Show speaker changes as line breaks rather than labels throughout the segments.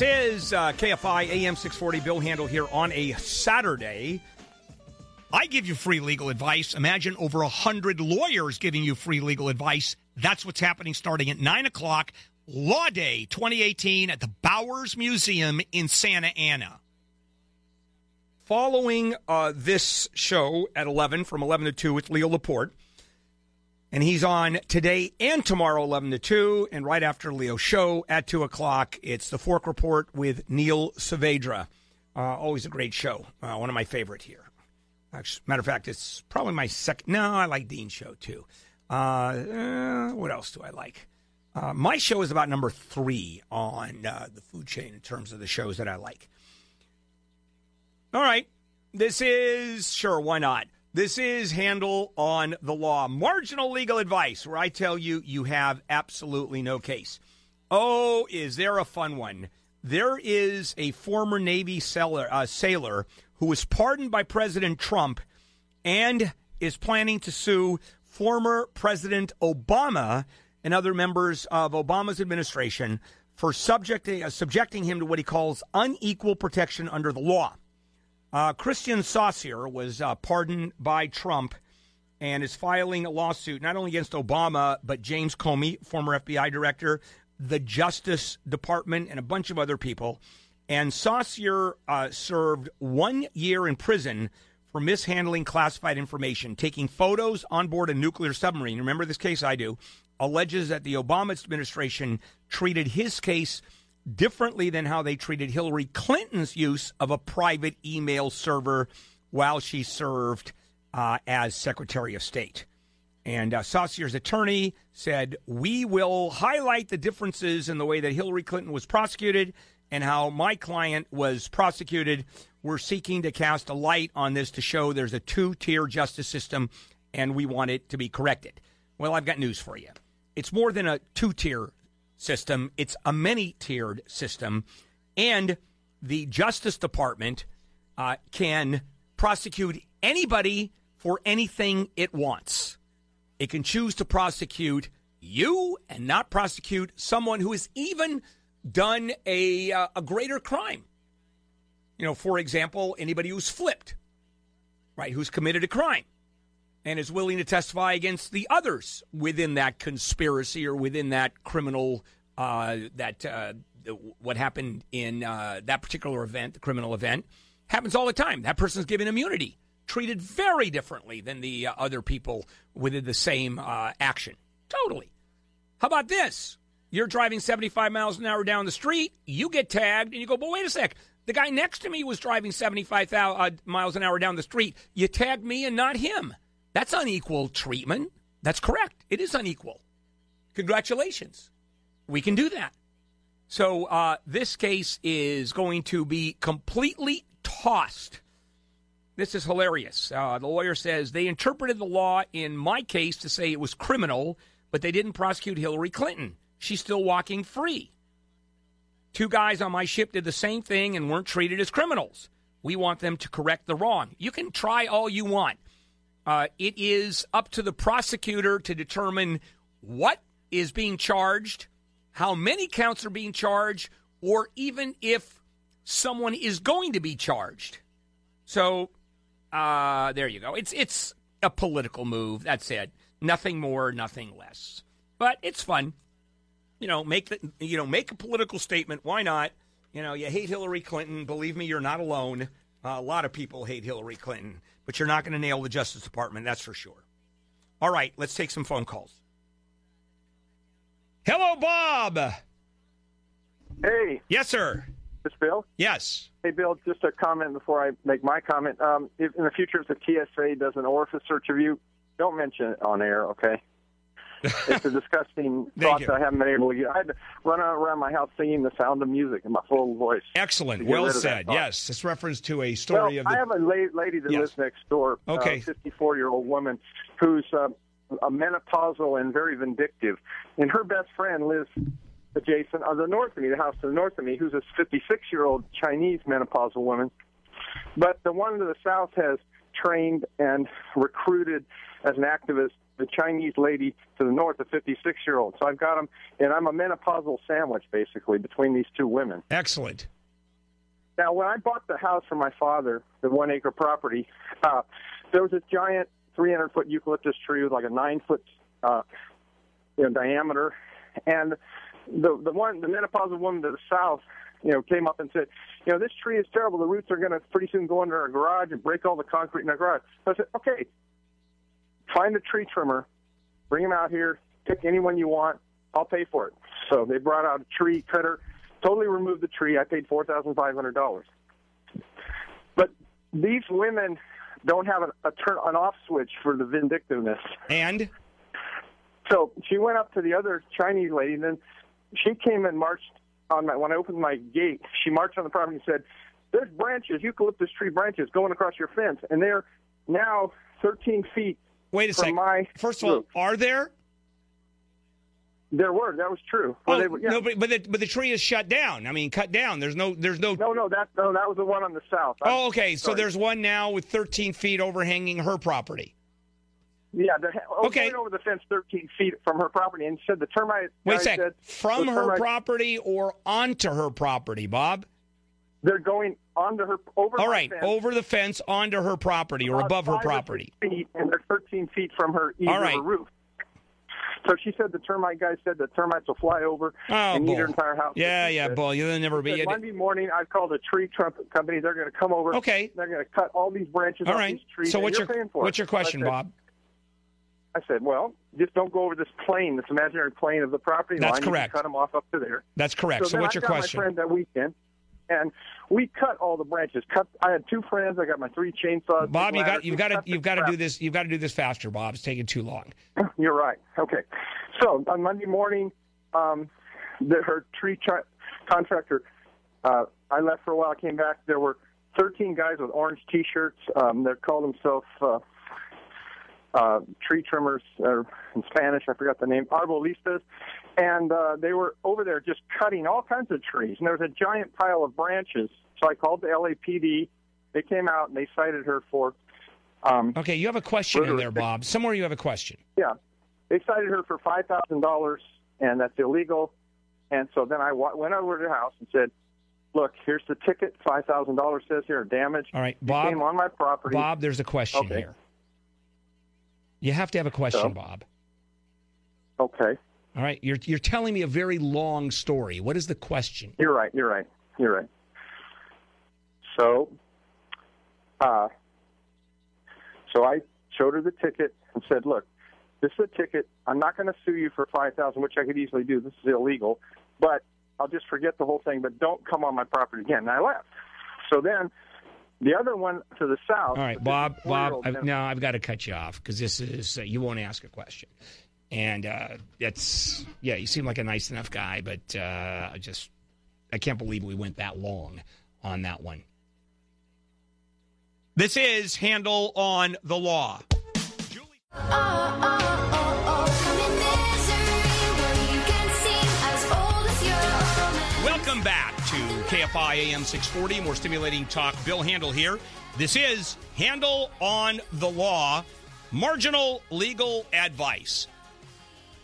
This is uh, KFI AM 640 Bill Handel here on a Saturday. I give you free legal advice. Imagine over a hundred lawyers giving you free legal advice. That's what's happening starting at nine o'clock, Law Day 2018 at the Bowers Museum in Santa Ana. Following uh, this show at 11, from 11 to 2, with Leo Laporte. And he's on today and tomorrow, 11 to 2. And right after Leo's show at 2 o'clock, it's the Fork Report with Neil Saavedra. Uh, always a great show. Uh, one of my favorite here. Actually, matter of fact, it's probably my second. No, I like Dean's show too. Uh, uh, what else do I like? Uh, my show is about number three on uh, the food chain in terms of the shows that I like. All right. This is, sure, why not? This is Handel on the Law, marginal legal advice, where I tell you you have absolutely no case. Oh, is there a fun one? There is a former Navy sailor, uh, sailor who was pardoned by President Trump and is planning to sue former President Obama and other members of Obama's administration for subjecting, uh, subjecting him to what he calls unequal protection under the law. Uh, Christian Saucier was uh, pardoned by Trump and is filing a lawsuit not only against Obama, but James Comey, former FBI director, the Justice Department, and a bunch of other people. And Saucier uh, served one year in prison for mishandling classified information, taking photos on board a nuclear submarine. Remember this case? I do. Alleges that the Obama administration treated his case differently than how they treated Hillary Clinton's use of a private email server while she served uh, as Secretary of State. And uh, Saucier's attorney said, We will highlight the differences in the way that Hillary Clinton was prosecuted and how my client was prosecuted. We're seeking to cast a light on this to show there's a two tier justice system and we want it to be corrected. Well, I've got news for you. It's more than a two tier system, it's a many tiered system. And the Justice Department uh, can prosecute anybody for anything it wants. It can choose to prosecute you and not prosecute someone who has even done a, uh, a greater crime. You know, for example, anybody who's flipped, right, who's committed a crime and is willing to testify against the others within that conspiracy or within that criminal uh, that uh, what happened in uh, that particular event, the criminal event, happens all the time. That person's given immunity, treated very differently than the uh, other people within the same uh, action. Totally. How about this? You're driving 75 miles an hour down the street, you get tagged, and you go, but wait a sec. The guy next to me was driving 75 uh, miles an hour down the street. You tagged me and not him. That's unequal treatment. That's correct. It is unequal. Congratulations. We can do that. So uh, this case is going to be completely tossed. This is hilarious. Uh, the lawyer says they interpreted the law in my case to say it was criminal, but they didn't prosecute Hillary Clinton. She's still walking free. Two guys on my ship did the same thing and weren't treated as criminals. We want them to correct the wrong. You can try all you want. Uh, it is up to the prosecutor to determine what is being charged, how many counts are being charged, or even if someone is going to be charged. So uh, there you go. It's it's a political move. That's it. Nothing more, nothing less. But it's fun. You know, make the you know make a political statement. Why not? You know, you hate Hillary Clinton. Believe me, you're not alone. Uh, a lot of people hate Hillary Clinton but you're not going to nail the Justice Department, that's for sure. All right, let's take some phone calls. Hello, Bob.
Hey.
Yes, sir.
This Bill?
Yes.
Hey, Bill, just a comment before I make my comment. Um, if in the future, if the TSA does an orifice search of you, don't mention it on air, okay? It's a disgusting thought that I haven't been able to get. I had to run around my house singing the sound of music in my full voice.
Excellent. Well said. Yes. This reference to a story
well,
of the.
I have a lady that yes. lives next door.
Okay.
A 54 year old woman who's uh, a menopausal and very vindictive. And her best friend lives adjacent on the north of me, the house to the north of me, who's a 56 year old Chinese menopausal woman. But the one to the south has trained and recruited as an activist the Chinese lady to the north, a 56 year old. So I've got them, and I'm a menopausal sandwich basically between these two women.
Excellent.
Now, when I bought the house for my father, the one acre property, uh, there was a giant 300 foot eucalyptus tree with like a nine foot uh, you know, diameter, and the the one the menopausal woman to the south you know, came up and said, you know, this tree is terrible. The roots are going to pretty soon go under our garage and break all the concrete in our garage. So I said, okay, find a tree trimmer, bring him out here, pick anyone you want. I'll pay for it. So they brought out a tree cutter, totally removed the tree. I paid four thousand five hundred dollars. But these women don't have a, a turn an off switch for the vindictiveness.
And
so she went up to the other Chinese lady, and then she came and marched on my when I opened my gate, she marched on the property and said, "There's branches, eucalyptus tree branches, going across your fence, and they're now 13 feet."
Wait a second. My First of all, are there?
There were. That was true.
Oh, they, yeah. no, but but the, but the tree is shut down. I mean, cut down. There's no. There's no.
No, no. That no. That was the one on the south.
Oh, okay. So there's one now with 13 feet overhanging her property.
Yeah, the, oh, okay. Going over the fence 13 feet from her property, and said the termite.
Wait a sec. From her termite, property or onto her property, Bob?
They're going onto her over.
All right,
fence,
over the fence onto her property or above her property.
Feet, and they're 13 feet from her All right. roof. So she said the termite guy said the termites will fly over
oh,
and
bull.
eat her entire house.
Yeah, yeah, bull. You'll never be.
Monday morning, I called a tree trump company. They're going to come over.
Okay.
They're going to cut all these branches
all
off these trees.
So what's your
what's
your question,
I said,
Bob?
I said, well, just don't go over this plane, this imaginary plane of the property
That's
line.
correct.
cut them off up to there.
That's correct.
So,
so what's
I
your question?
My friend that weekend, and we cut all the branches. Cut. I had two friends. I got my three chainsaws.
Bob, you got you've got to you've got to do this. You've got to do this faster, Bob. It's taking too long.
You're right. Okay. So on Monday morning, um, the, her tree tra- contractor. Uh, I left for a while. I Came back. There were 13 guys with orange T-shirts. Um, they called themselves uh, uh, tree trimmers, or in Spanish, I forgot the name, arbolistas, and uh, they were over there just cutting all kinds of trees. And there was a giant pile of branches. So I called the LAPD. They came out and they cited her for. Um,
okay, you have a question in there, Bob. Somewhere you have a question.
Yeah, they cited her for five thousand dollars, and that's illegal. And so then I went over to her house and said, "Look, here's the ticket. Five thousand dollars says here damage.
All right, Bob.
came on my property.
Bob, there's a question
okay.
here. You have to have a question,
so,
Bob.
Okay.
All right. You're you're telling me a very long story. What is the question?
You're right. You're right. You're right. So, uh, so I showed her the ticket and said, "Look, this is a ticket. I'm not going to sue you for five thousand, which I could easily do. This is illegal, but I'll just forget the whole thing. But don't come on my property again." And I left. So then the other one to the south.
All right, Bob. Bob, I've, no, I've got to cut you off because this is uh, you won't ask a question, and uh, it's yeah. You seem like a nice enough guy, but uh, I just I can't believe we went that long on that one. This is Handel on the law. Julie- oh, oh. Welcome back to KFI AM 640, more stimulating talk. Bill Handel here. This is Handel on the Law, marginal legal advice.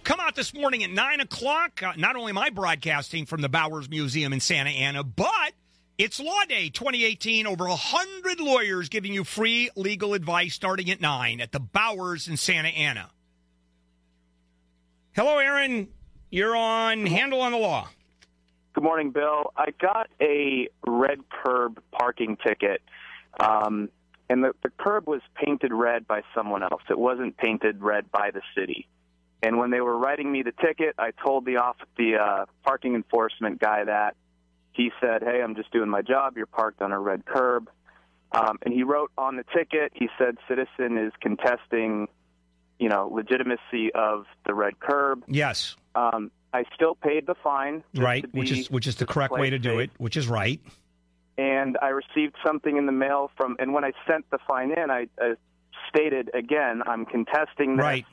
Come out this morning at 9 o'clock. Uh, not only am I broadcasting from the Bowers Museum in Santa Ana, but it's Law Day 2018. Over 100 lawyers giving you free legal advice starting at 9 at the Bowers in Santa Ana. Hello, Aaron. You're on Handel on the Law.
Good morning, Bill. I got a red curb parking ticket, um, and the, the curb was painted red by someone else. It wasn't painted red by the city. And when they were writing me the ticket, I told the off the uh, parking enforcement guy that. He said, "Hey, I'm just doing my job. You're parked on a red curb." Um, and he wrote on the ticket, he said, "Citizen is contesting, you know, legitimacy of the red curb."
Yes.
Um, I still paid the fine.
Right, which is which is the correct way to do it, which is right.
And I received something in the mail from, and when I sent the fine in, I, I stated again, I'm contesting this.
Right.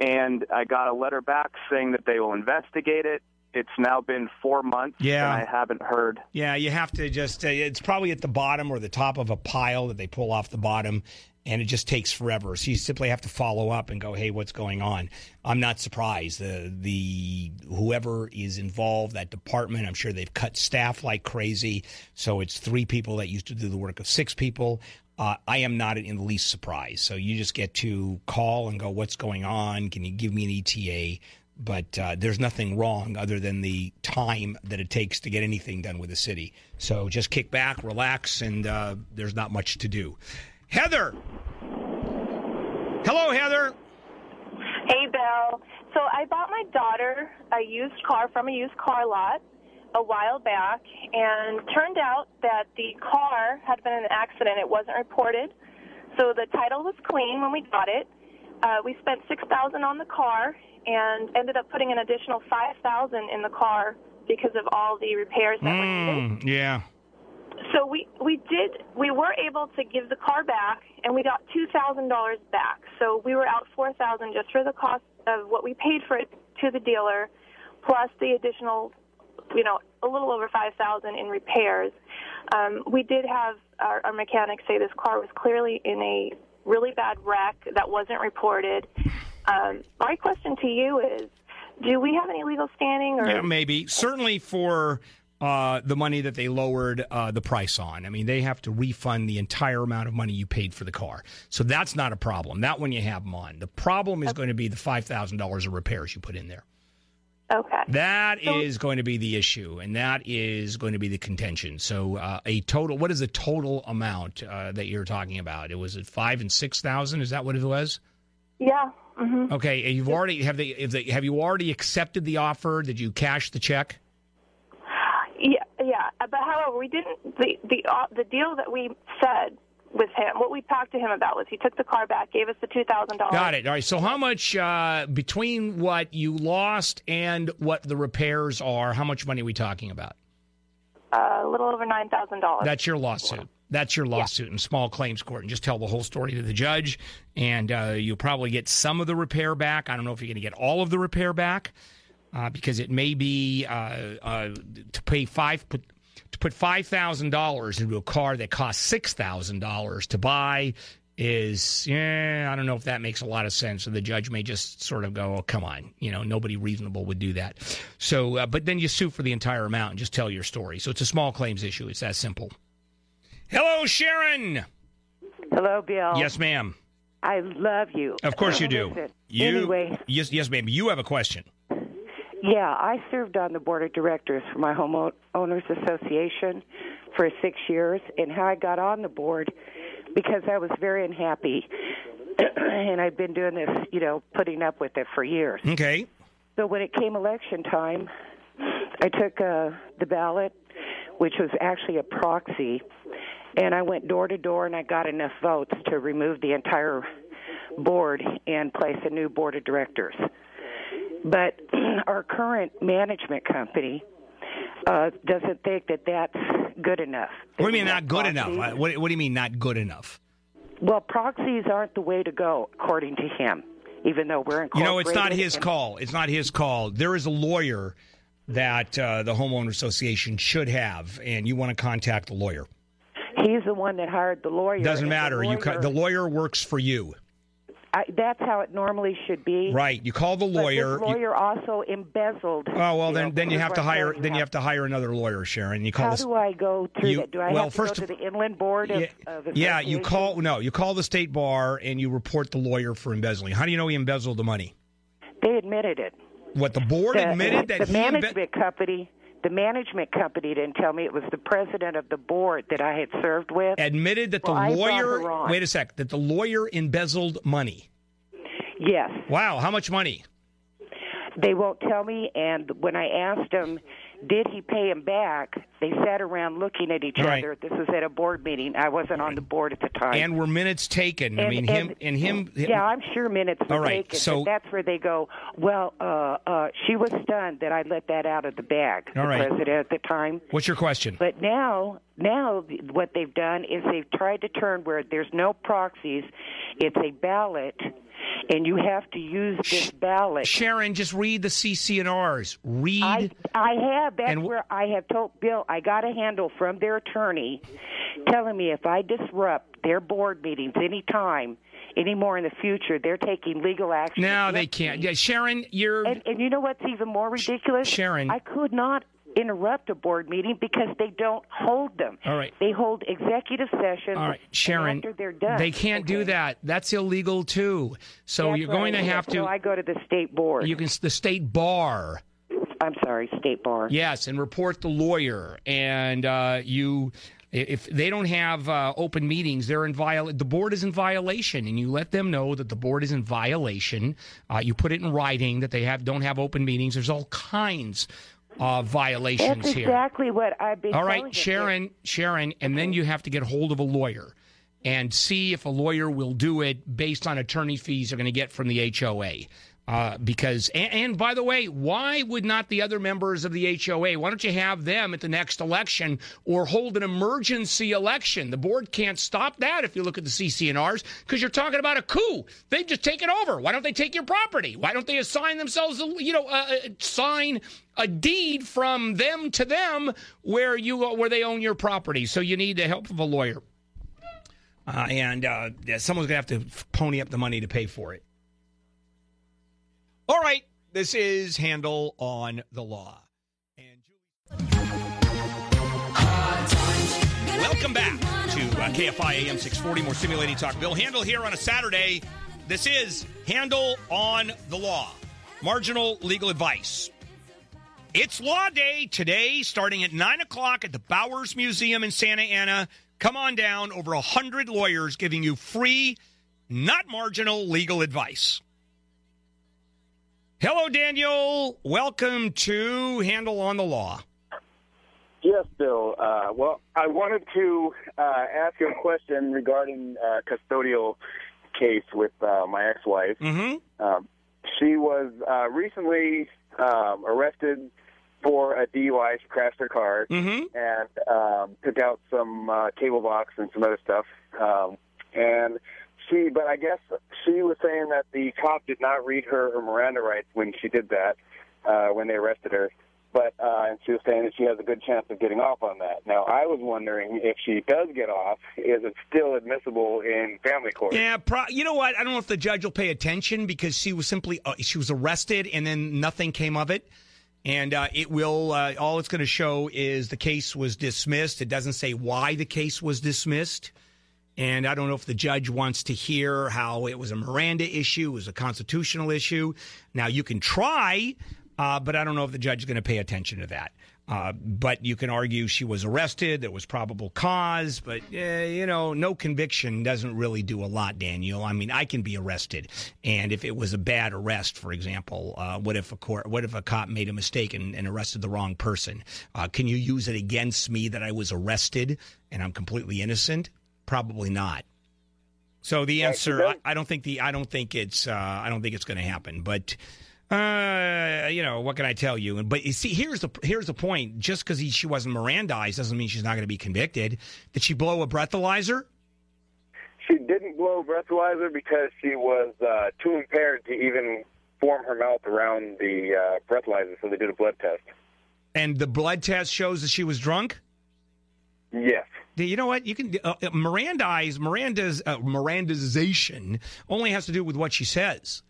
And I got a letter back saying that they will investigate it. it's now been four months
yeah.
and I haven't heard.
Yeah, you have to just, uh, it's probably at the bottom or the top of a pile that they pull off the bottom, and it just takes forever. So you simply have to follow up and go, hey, what's going on? I'm not surprised. The, the whoever is involved, that department, I'm sure they've cut staff like crazy. So it's three people that used to do the work of six people. Uh, I am not in the least surprised. So you just get to call and go, what's going on? Can you give me an ETA? but uh, there's nothing wrong other than the time that it takes to get anything done with the city. So just kick back, relax, and uh, there's not much to do. Heather. Hello, Heather.
Hey, Bill. So I bought my daughter a used car from a used car lot a while back, and turned out that the car had been in an accident. It wasn't reported, so the title was clean when we got it. Uh, we spent six thousand on the car, and ended up putting an additional five thousand in the car because of all the repairs that mm, were needed.
Yeah.
So we we did we were able to give the car back, and we got two thousand dollars back. So we were out four thousand just for the cost of what we paid for it to the dealer, plus the additional, you know, a little over five thousand in repairs. Um, we did have our, our mechanic say this car was clearly in a really bad wreck that wasn't reported. Um, my question to you is, do we have any legal standing? Or
yeah, maybe. Certainly for uh, the money that they lowered uh, the price on. I mean, they have to refund the entire amount of money you paid for the car. So that's not a problem. That one you have them on. The problem is okay. going to be the $5,000 of repairs you put in there.
Okay.
That so, is going to be the issue, and that is going to be the contention. So, uh, a total. What is the total amount uh, that you're talking about? It was it five and six thousand. Is that what it was?
Yeah. Mm-hmm.
Okay, you've already have they, they have you already accepted the offer? Did you cash the check?
Yeah, yeah. But however, we didn't. The the uh, the deal that we said with him, what we talked to him about was he took the car back, gave us the two thousand dollars.
Got it. All right. So how much uh, between what you lost and what the repairs are? How much money are we talking about?
Uh, a little over nine thousand dollars.
That's your lawsuit. That's your lawsuit yeah. in small claims court, and just tell the whole story to the judge, and uh, you'll probably get some of the repair back. I don't know if you're going to get all of the repair back, uh, because it may be uh, uh to pay five to put five thousand dollars into a car that costs six thousand dollars to buy is yeah, I don't know if that makes a lot of sense. So the judge may just sort of go, "Oh, come on, you know, nobody reasonable would do that." So, uh, but then you sue for the entire amount and just tell your story. So it's a small claims issue. It's that simple. Hello, Sharon.
Hello, Bill.
Yes, ma'am.
I love you.
Of course you do. You,
anyway.
Yes, yes, ma'am. You have a question.
Yeah, I served on the board of directors for my homeowners association for six years, and how I got on the board because I was very unhappy, and I've been doing this, you know, putting up with it for years.
Okay.
So when it came election time, I took uh, the ballot, which was actually a proxy and I went door to door and I got enough votes to remove the entire board and place a new board of directors. But our current management company uh, doesn't think that that's good enough.
What do you mean not good enough? What, what do you mean not good enough?
Well, proxies aren't the way to go, according to him. Even though we're in
you know, it's not his call. It's not his call. There is a lawyer that uh, the homeowner association should have, and you want to contact the lawyer.
He's the one that hired the lawyer.
Doesn't matter. The lawyer, you the lawyer works for you.
I, that's how it normally should be.
Right. You call the lawyer.
But lawyer
you,
also embezzled.
Oh well, then know, then you have to hire then you have to hire another lawyer, Sharon. You call.
How
this,
do I go through
you,
that? Do I
well,
have to
first
go to the inland board of,
yeah,
of
Yeah, you call no, you call the state bar and you report the lawyer for embezzling. How do you know he embezzled the money?
They admitted it.
What the board
the,
admitted that
the management imbe- company the management company didn't tell me it was the president of the board that I had served with.
Admitted that the
well,
lawyer. Wait a sec. That the lawyer embezzled money.
Yes.
Wow. How much money?
They won't tell me. And when I asked them, did he pay him back? They sat around looking at each
right.
other. This was at a board meeting. I wasn't on the board at the time.
And were minutes taken?
And,
I mean,
and,
him and him.
Yeah, I'm sure minutes were
all right,
taken.
So
that's where they go. Well, uh, uh, she was stunned that I let that out of the bag.
All
the
right.
president at the time.
What's your question?
But now, now what they've done is they've tried to turn where there's no proxies. It's a ballot and you have to use this ballot.
Sharon, just read the CC&Rs. Read.
I, I have. That's and, where I have told Bill. I got a handle from their attorney telling me if I disrupt their board meetings any time anymore in the future, they're taking legal action.
No, they can't. Yeah, Sharon, you're.
And, and you know what's even more ridiculous?
Sharon,
I could not interrupt a board meeting because they don't hold them.
All right.
They hold executive sessions.
All right, Sharon.
After they're done.
They can't okay. do that. That's illegal too. So
That's
you're going to have to.
So I go to the state board.
You can the state bar.
I'm sorry, state bar.
Yes, and report the lawyer, and uh, you if they don't have uh, open meetings, they're in viol- The board is in violation, and you let them know that the board is in violation. Uh, you put it in writing that they have don't have open meetings. There's all kinds of violations
That's
here.
exactly what I've been.
All right, Sharon, Sharon, and then you have to get hold of a lawyer and see if a lawyer will do it based on attorney fees they're going to get from the HOA. Uh, because and, and, by the way, why would not the other members of the HOA? Why don't you have them at the next election or hold an emergency election? The board can't stop that if you look at the CC&Rs because you're talking about a coup. They just take it over. Why don't they take your property? Why don't they assign themselves, you know, uh, uh sign a deed from them to them where you where they own your property? So you need the help of a lawyer. Uh, and uh, someone's going to have to pony up the money to pay for it. All right, this is Handel on the Law. And Welcome back to uh, KFI AM 640, more simulating talk. Bill Handel here on a Saturday. This is Handel on the Law, marginal legal advice. It's Law Day today, starting at 9 o'clock at the Bowers Museum in Santa Ana. Come on down, over 100 lawyers giving you free, not marginal legal advice. Hello, Daniel. Welcome to Handel on the Law.
Yes, Bill. Uh, well, I wanted to uh, ask you a question regarding uh, custodial case with uh, my ex-wife.
Mm-hmm.
Um, she was uh, recently um, arrested for a DUI. She crashed her car
mm-hmm.
and um, took out some uh, cable box and some other stuff. Um, and she, but I guess she was saying that the cop did not read her her Miranda rights when she did that uh, when they arrested her. But uh, and she was saying that she has a good chance of getting off on that. Now I was wondering if she does get off, is it still admissible in family court?
Yeah, pro- you know what? I don't know if the judge will pay attention because she was simply uh, she was arrested and then nothing came of it and uh, it will uh, all it's going to show is the case was dismissed it doesn't say why the case was dismissed and I don't know if the judge wants to hear how it was a Miranda issue, it was a constitutional issue. Now, you can try, uh, but I don't know if the judge is going to pay attention to that. Uh, but you can argue she was arrested. There was probable cause, but uh, you know, no conviction doesn't really do a lot, Daniel. I mean, I can be arrested, and if it was a bad arrest, for example, uh, what if a court, what if a cop made a mistake and, and arrested the wrong person? Uh, can you use it against me that I was arrested and I'm completely innocent? Probably not. So the answer, I, I, don't think the, I don't think it's, uh, I don't think it's going to happen. But, uh, you know, what can I tell you? But you see, here's the here's the point. Just because she wasn't Mirandized doesn't mean she's not going to be convicted. Did she blow a breathalyzer?
She didn't blow a breathalyzer because she was uh, too impaired to even form her mouth around the uh, breathalyzer. So they did a blood test.
And the blood test shows that she was drunk.
Yes
you know what? You can uh, uh, Mirandize Miranda's uh, Mirandization only has to do with what she says.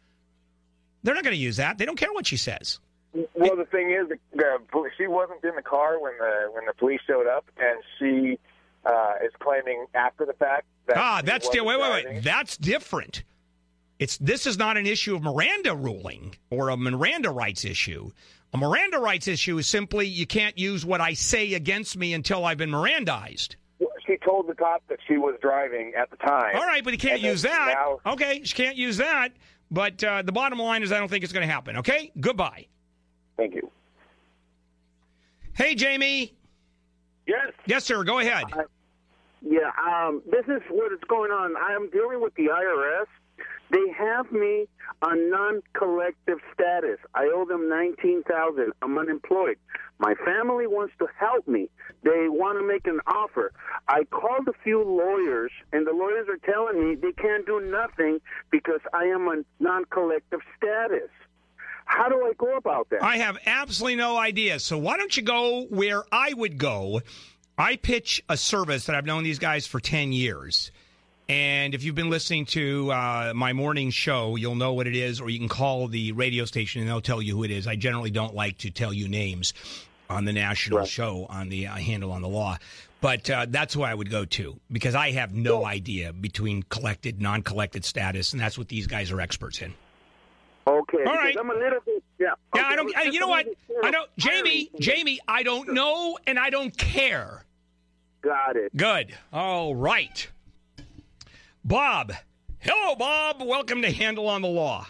They're not going to use that. They don't care what she says.
Well, the thing is, the, she wasn't in the car when the when the police showed up, and she uh, is claiming after the fact that
ah, that's di- wait, wait, wait, that's different. It's this is not an issue of Miranda ruling or a Miranda rights issue. A Miranda rights issue is simply you can't use what I say against me until I've been Mirandized
she told the cop that she was driving at the time.
All right, but he can't use that. Now, okay, she can't use that. But uh, the bottom line is, I don't think it's going to happen. Okay, goodbye.
Thank you.
Hey, Jamie.
Yes.
Yes, sir. Go ahead.
Uh, yeah. Um, this is what is going on. I am dealing with the IRS. They have me on non-collective status. I owe them nineteen thousand. I'm unemployed. My family wants to help me. They want to make an offer. I called a few lawyers, and the lawyers are telling me they can't do nothing because I am on non-collective status. How do I go about that?
I have absolutely no idea. So why don't you go where I would go? I pitch a service that I've known these guys for 10 years. And if you've been listening to uh, my morning show, you'll know what it is, or you can call the radio station and they'll tell you who it is. I generally don't like to tell you names on the national right. show on the uh, Handel on the law. But uh, that's who I would go to because I have no idea between collected, non collected status, and that's what these guys are experts in.
Okay.
All right.
I'm a little bit. Yeah.
Yeah.
Okay.
I don't. I, you know what? I don't. Jamie. Jamie. I don't know, and I don't care.
Got it.
Good. All right. Bob. Hello, Bob. Welcome to Handel on the Law.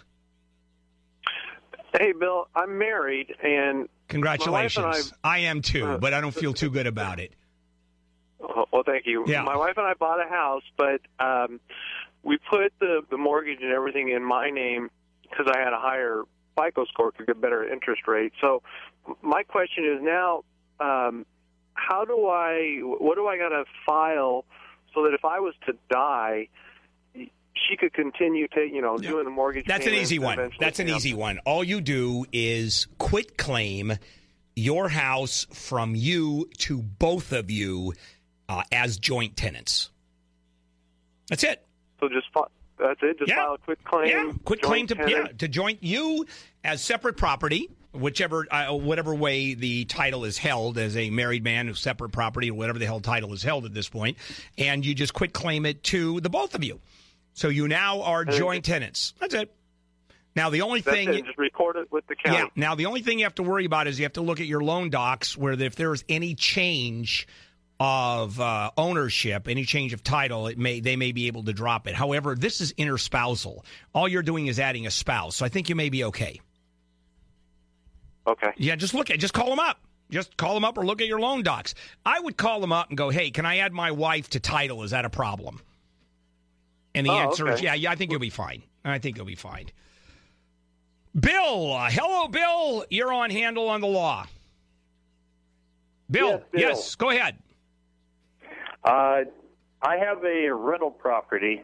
Hey, Bill. I'm married, and
congratulations. I, I, am too, uh, but I don't feel too good about it.
Well, thank you.
Yeah.
My wife and I bought a house, but um, we put the the mortgage and everything in my name because I had a higher FICO score could get better interest rate. So my question is now, um, how do I, what do I got to file so that if I was to die, she could continue to, you know, doing the mortgage.
That's an easy one. That's an easy one. All you do is quit claim your house from you to both of you uh, as joint tenants. That's it.
So just that's it. Just
yeah.
file a quit claim.
Yeah, quit claim to yeah to joint you as separate property, whichever uh, whatever way the title is held as a married man of separate property, or whatever the hell title is held at this point, and you just quit claim it to the both of you. So you now are joint tenants. That's it. Now the only
That's
thing
it. just record it with the county.
Yeah. Now the only thing you have to worry about is you have to look at your loan docs where if there's any change of uh, ownership, any change of title, it may they may be able to drop it. However, this is interspousal. All you're doing is adding a spouse, so I think you may be okay.
Okay.
Yeah, just look at just call them up. Just call them up or look at your loan docs. I would call them up and go, "Hey, can I add my wife to title? Is that a problem?" And the
oh,
answer
okay.
is, "Yeah, yeah, I think you'll be fine. I think you'll be fine." Bill, uh, hello, Bill. You're on Handel on the law. Bill,
yes, Bill.
yes go ahead.
Uh, I have a rental property,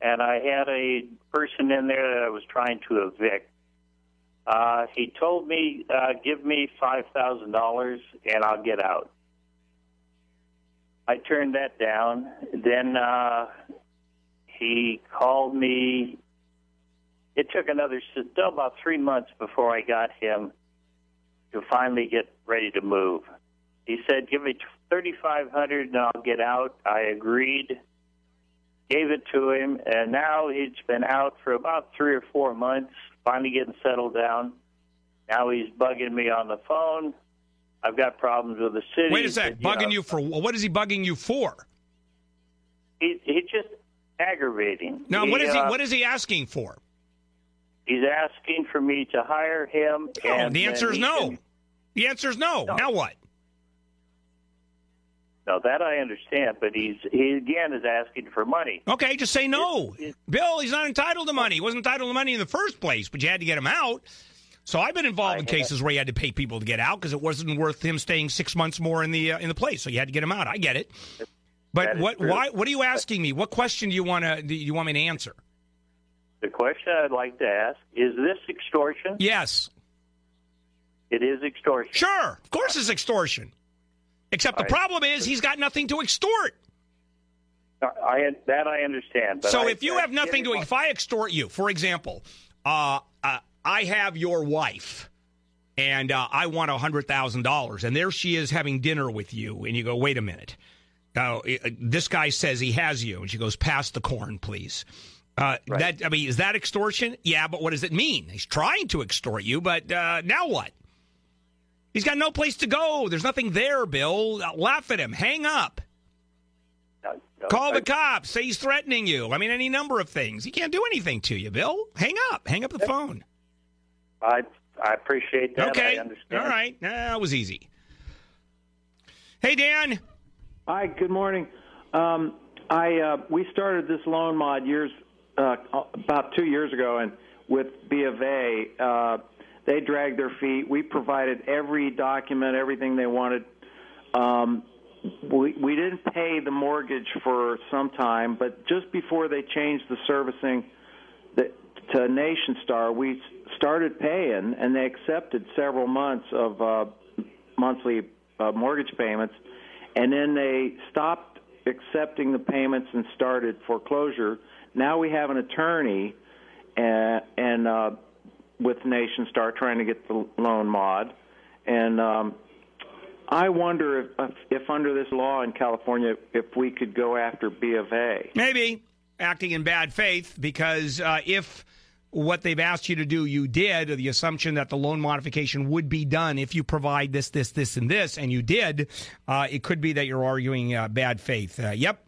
and I had a person in there that I was trying to evict. Uh, he told me, uh, "Give me five thousand dollars, and I'll get out." I turned that down. Then uh, he called me. It took another still about three months before I got him to finally get ready to move. He said, "Give me thirty five hundred, and I'll get out." I agreed, gave it to him, and now he's been out for about three or four months, finally getting settled down. Now he's bugging me on the phone. I've got problems with the city.
Wait a sec,
but,
bugging
know,
you for what is he bugging you for?
He he's just aggravating.
Now,
he,
what is he
uh,
what is he asking for?
He's asking for me to hire him.
Oh,
and
the answer is no.
can-
The answer is no.
No.
Now what?
No, that I understand, but he's he again is asking for money.
Okay, just say no.
It- it-
Bill, he's not entitled to money. He wasn't entitled to money in the first place, but you had to get him out. So I've been involved
I
in cases where you had to pay people to get out because it wasn't worth him staying six months more in the uh, in the place. So you had to get him out. I get it. But what?
true.
Why? What are you asking me? What question do you want to? Do you want me to answer?
The question I'd like to ask is this extortion?
Yes.
It is extortion.
Sure. Of course, it's extortion. Except the
Right.
problem is he's got nothing to extort.
I that I understand. But
So
I-
if you
I
have nothing to, if I extort you, for example, uh, uh, I have your wife, and uh, I want a hundred thousand dollars, and there she is having dinner with you, and you go, wait a minute, uh, this guy says he has you, and she goes, pass the corn, please. Uh,
Right.
That I mean, is that extortion? Yeah, but what does it mean? He's trying to extort you, but uh, now what? He's got no place to go. There's nothing there, Bill. Uh, laugh at him. Hang up.
No, no,
Call
I-
the cops. Say he's threatening you. I mean, any number of things. He can't do anything to you, Bill. Hang up. Hang up the phone.
I I appreciate that.
Okay.
I understand.
All right. Nah, that was easy. Hey, Dan.
Hi, good morning. Um, I uh, we started this loan mod years uh, about two years ago, and with B of A, uh, they dragged their feet. We provided every document, everything they wanted. Um, we we didn't pay the mortgage for some time, but just before they changed the servicing to Nationstar, we started paying, and they accepted several months of uh, monthly uh, mortgage payments, and then they stopped accepting the payments and started foreclosure. Now we have an attorney, and, and uh, with Nationstar trying to get the loan mod, and um, I wonder if, if, under this law in California, if we could go after B of A.
Maybe acting in bad faith because uh, if what they've asked you to do you did, the assumption that the loan modification would be done if you provide this, this, this, and this, and you did, uh, it could be that you're arguing uh, bad faith. Uh, yep.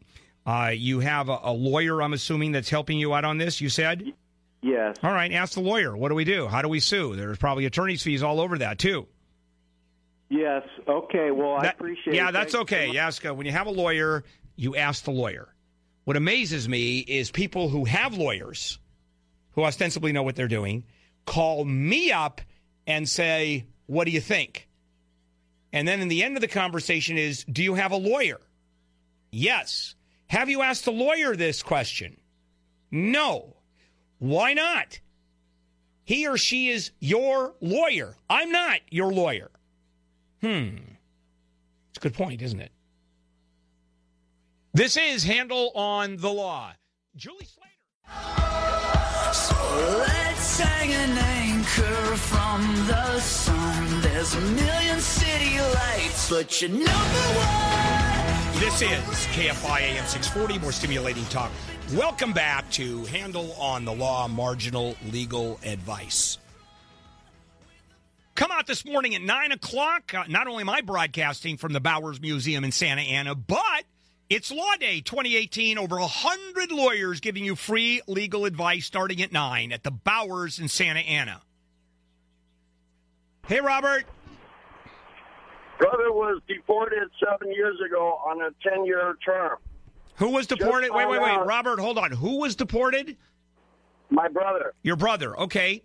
Uh, you have a, a, lawyer, I'm assuming, that's helping you out on this, you said?
Yes.
All right, ask the lawyer. What do we do? How do we sue? There's probably attorney's fees all over that, too.
Yes. Okay. Well,
that,
I appreciate
yeah, that's okay.
so
Yaska, uh, when you have a lawyer, you ask the lawyer. What amazes me is people who have lawyers who ostensibly know what they're doing call me up and say, What do you think? And then in the end of the conversation is, Do you have a lawyer? Yes. Have you asked the lawyer this question? No. Why not? He or she is your lawyer. I'm not your lawyer. Hmm. It's a good point, isn't it? This is Handel on the Law. Julie Slater.
So let's hang an anchor from the sun. There's a million city lights, but you're one.
This is KFI AM 640, more stimulating talk. Welcome back to Handel on the Law, marginal legal advice. Come out this morning at 9 o'clock. Uh, not only am I broadcasting from the Bowers Museum in Santa Ana, but it's Law Day 2018. Over 100 lawyers giving you free legal advice starting at 9 at the Bowers in Santa Ana. Hey, Robert.
Brother was deported seven years ago on a 10 year term.
Who was deported? Wait, wait, wait. Robert, hold on. Who was deported?
My brother.
Your brother. Okay.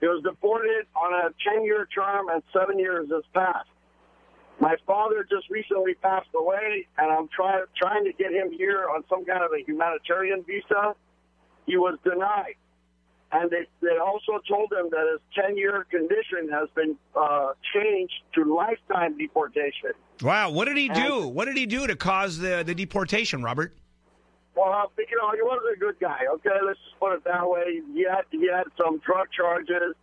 He was deported on a 10 year term, and seven years has passed. My father just recently passed away, and I'm try, trying to get him here on some kind of a humanitarian visa. He was denied. And they, they also told him that his 10 year condition has been uh, changed to lifetime deportation.
Wow. What did he do? And, what did he do to cause the, the deportation, Robert?
Well, you know, he wasn't a good guy. Okay, let's just put it that way. He had he had some drug charges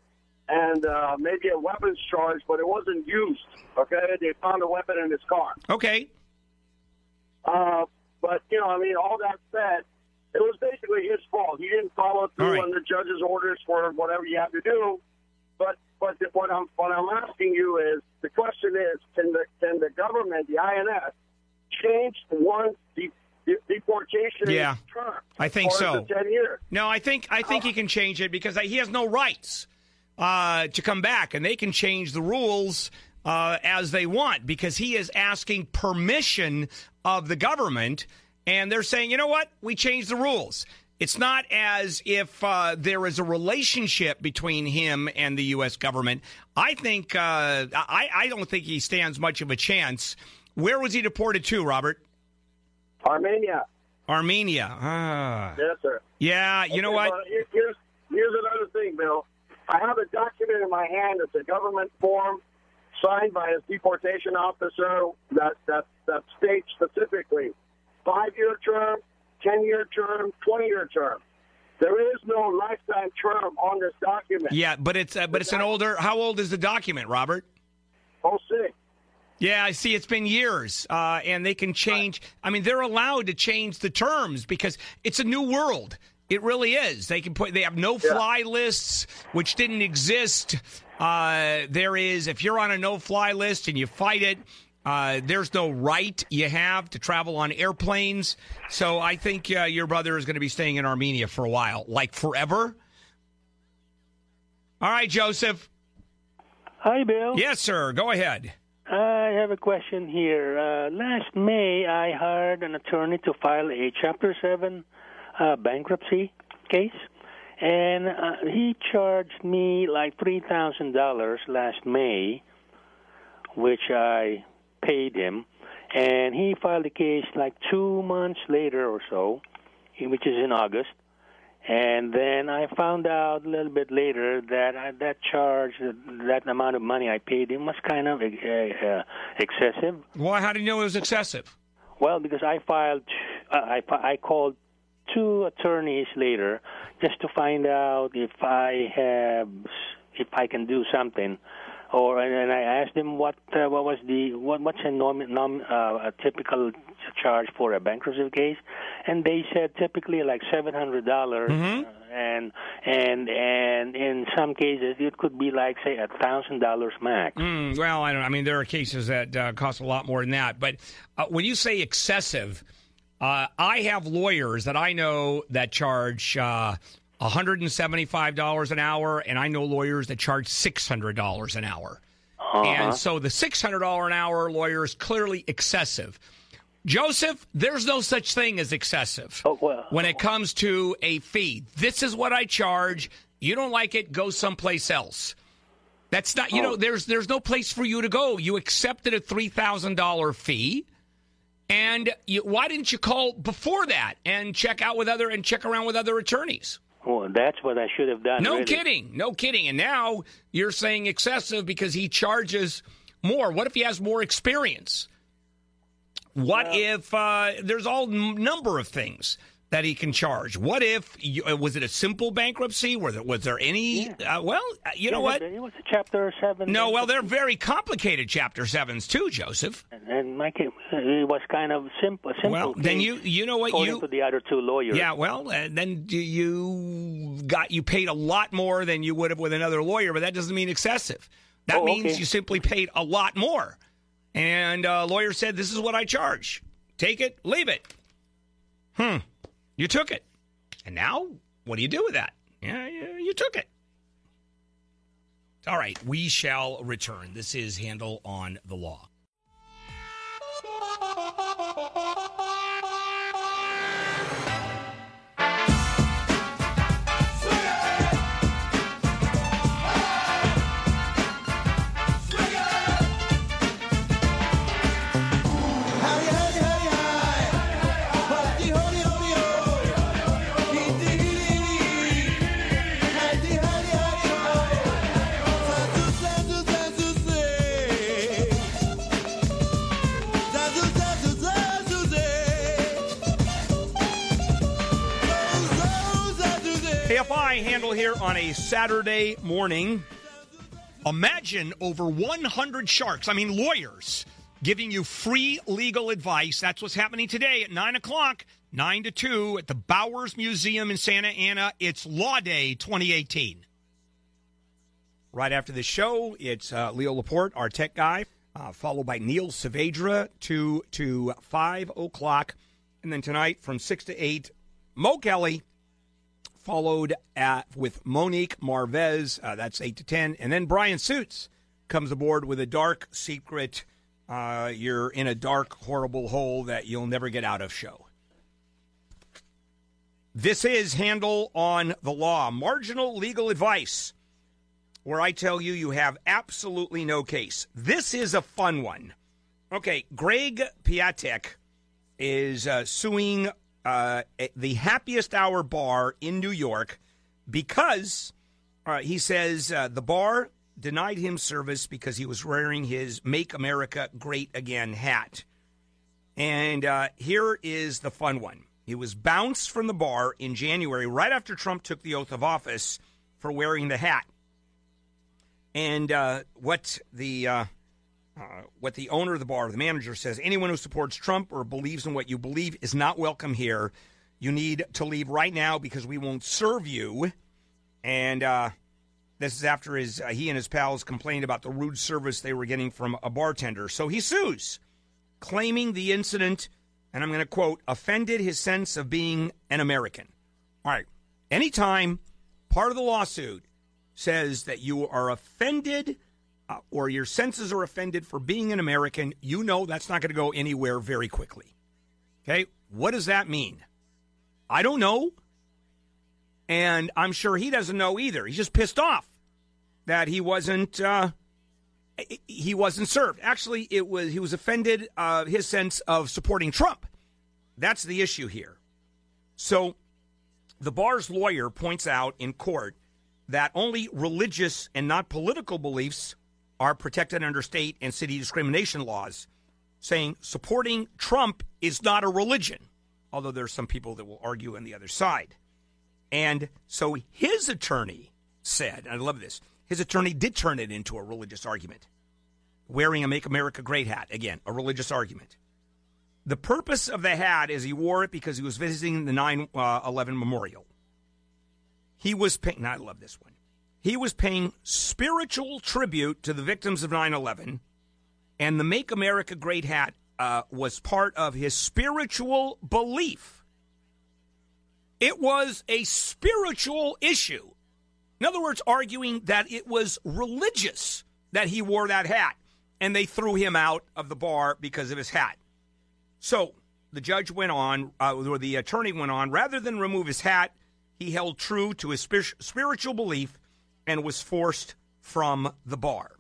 and uh, maybe a weapons charge, but it wasn't used. Okay, they found a weapon in his car.
Okay.
Uh, but you know, I mean, all that said, it was basically his fault. He didn't follow through right. on the judge's orders for whatever you have to do. But but what I'm what I'm asking you is the question is can the can the government the INS change one de- deportation
yeah,
term?
I think so.
Ten years.
No, I think I think he can change it because he has no rights uh, to come back, and they can change the rules. Uh, as they want, because he is asking permission of the government, and they're saying, you know what, we changed the rules. It's not as if uh, there is a relationship between him and the U.S. government. I think uh, I, I don't think he stands much of a chance. Where was he deported to, Robert?
Armenia.
Armenia. Ah.
Yes, sir.
Yeah, you
okay,
know what?
Here's here's another thing, Bill. I have a document in my hand. It's a government form signed by his deportation officer that that that states specifically five year term, 10 year term, 20 year term. There is no lifetime term on this document.
Yeah, but it's uh, but it's an older. How old is the document, Robert?
Oh six.
Yeah, I see. It's been years, uh, and they can change. I mean, they're allowed to change the terms because it's a new world. It really is. They can put. They have no fly yeah. lists, which didn't exist. Uh, there is. If you're on a no fly list and you fight it, uh, there's no right you have to travel on airplanes. So I think uh, your brother is going to be staying in Armenia for a while, like forever. All right, Joseph.
Hi, Bill.
Yes, sir. Go ahead.
I have a question here. Uh, last May, I hired an attorney to file a Chapter 7 a bankruptcy case, and uh, he charged me like three thousand dollars last May, which I paid him, and he filed the case like two months later or so, which is in August. And then I found out a little bit later that I, that charge, that amount of money I paid him was kind of uh, uh, excessive.
Why? How do you know it was excessive?
Well, because I filed, uh, I I called two attorneys later just to find out if I have, if I can do something or and I asked them what uh, what was the what what's a norm, norm uh, a typical charge for a bankruptcy case, and they said typically like seven hundred dollars,
mm-hmm.
uh, and and and in some cases it could be like say a thousand dollars max.
Mm, well, I don't. I mean, there are cases that uh, cost a lot more than that, but uh, when you say excessive. Uh, I have lawyers that I know that charge uh, $175 an hour, and I know lawyers that charge $600 an hour.
Uh-huh.
And so the $600 an hour lawyer is clearly excessive. Joseph, there's no such thing as excessive
oh, well.
when it comes to a fee. This is what I charge. You don't like it, go someplace else. That's not, you oh. know, there's there's no place for you to go. You accepted a $3,000 fee. And you, why didn't you call before that and check out with other and check around with other attorneys?
Well, that's what I should have done.
No
really.
kidding. No kidding. And now you're saying excessive because he charges more. What if he has more experience? What well, if uh, there's all number of things that he can charge. What if you, uh, was it a simple bankruptcy? Was there, was there any? Yeah. Uh, well, uh, you
yeah,
know what?
It was a Chapter Seven.
No, well, they're very complicated Chapter Sevens too, Joseph.
And, and my case, it was kind of simple. simple
well, then you you know what you
to the other two lawyers.
Yeah, well, uh, then you got you paid a lot more than you would have with another lawyer, but that doesn't mean excessive. That
oh,
means
okay.
you simply paid a lot more. And a lawyer said, "This is what I charge. Take it, leave it." Hmm. You took it. And now, what do you do with that? Yeah, you, you took it. All right, we shall return. This is Handel on the Law. Here on a Saturday morning. Imagine over 100 sharks, I mean lawyers, giving you free legal advice. That's what's happening today at 9 o'clock, 9 to 2 at the Bowers Museum in Santa Ana. It's Law Day 2018. Right after the show, it's uh, Leo Laporte, our tech guy, uh, followed by Neil Saavedra, 2 to 5 o'clock. And then tonight from 6 to 8, Mo Kelly followed at with Monique Marvez. Uh, that's eight to ten, and then Brian Suits comes aboard with a dark secret. Uh, you're in a dark, horrible hole that you'll never get out of. Show. This is Handel on the Law, marginal legal advice, where I tell you you have absolutely no case. This is a fun one. Okay, Greg Piatek is uh, suing uh, the happiest hour bar in New York because uh, he says uh, the bar denied him service because he was wearing his Make America Great Again hat. And uh, here is the fun one. He was bounced from the bar in January, right after Trump took the oath of office, for wearing the hat. And uh, what the uh, what the owner of the bar, the manager, says anyone who supports Trump or believes in what you believe is not welcome here. You need to leave right now because we won't serve you. And uh, this is after his uh, he and his pals complained about the rude service they were getting from a bartender. So he sues, claiming the incident, and I'm going to quote, offended his sense of being an American. All right. Anytime part of the lawsuit says that you are offended uh, or your senses are offended for being an American, you know that's not going to go anywhere very quickly. Okay? What does that mean? I don't know. And I'm sure he doesn't know either. He's just pissed off that he wasn't uh, he wasn't served. Actually, it was he was offended uh, his sense of supporting Trump. That's the issue here. So, the bar's lawyer points out in court that only religious and not political beliefs are protected under state and city discrimination laws, saying supporting Trump is not a religion, although there are some people that will argue on the other side. And so his attorney said, and I love this, his attorney did turn it into a religious argument. Wearing a Make America Great hat, again, a religious argument. The purpose of the hat is he wore it because he was visiting the 9 uh, 11 memorial. He was paying, I love this one. He was paying spiritual tribute to the victims of 9 11, and the Make America Great hat uh, was part of his spiritual belief. It was a spiritual issue. In other words, arguing that it was religious that he wore that hat, and they threw him out of the bar because of his hat. So the judge went on, uh, or the attorney went on, rather than remove his hat, he held true to his spiritual belief and was forced from the bar.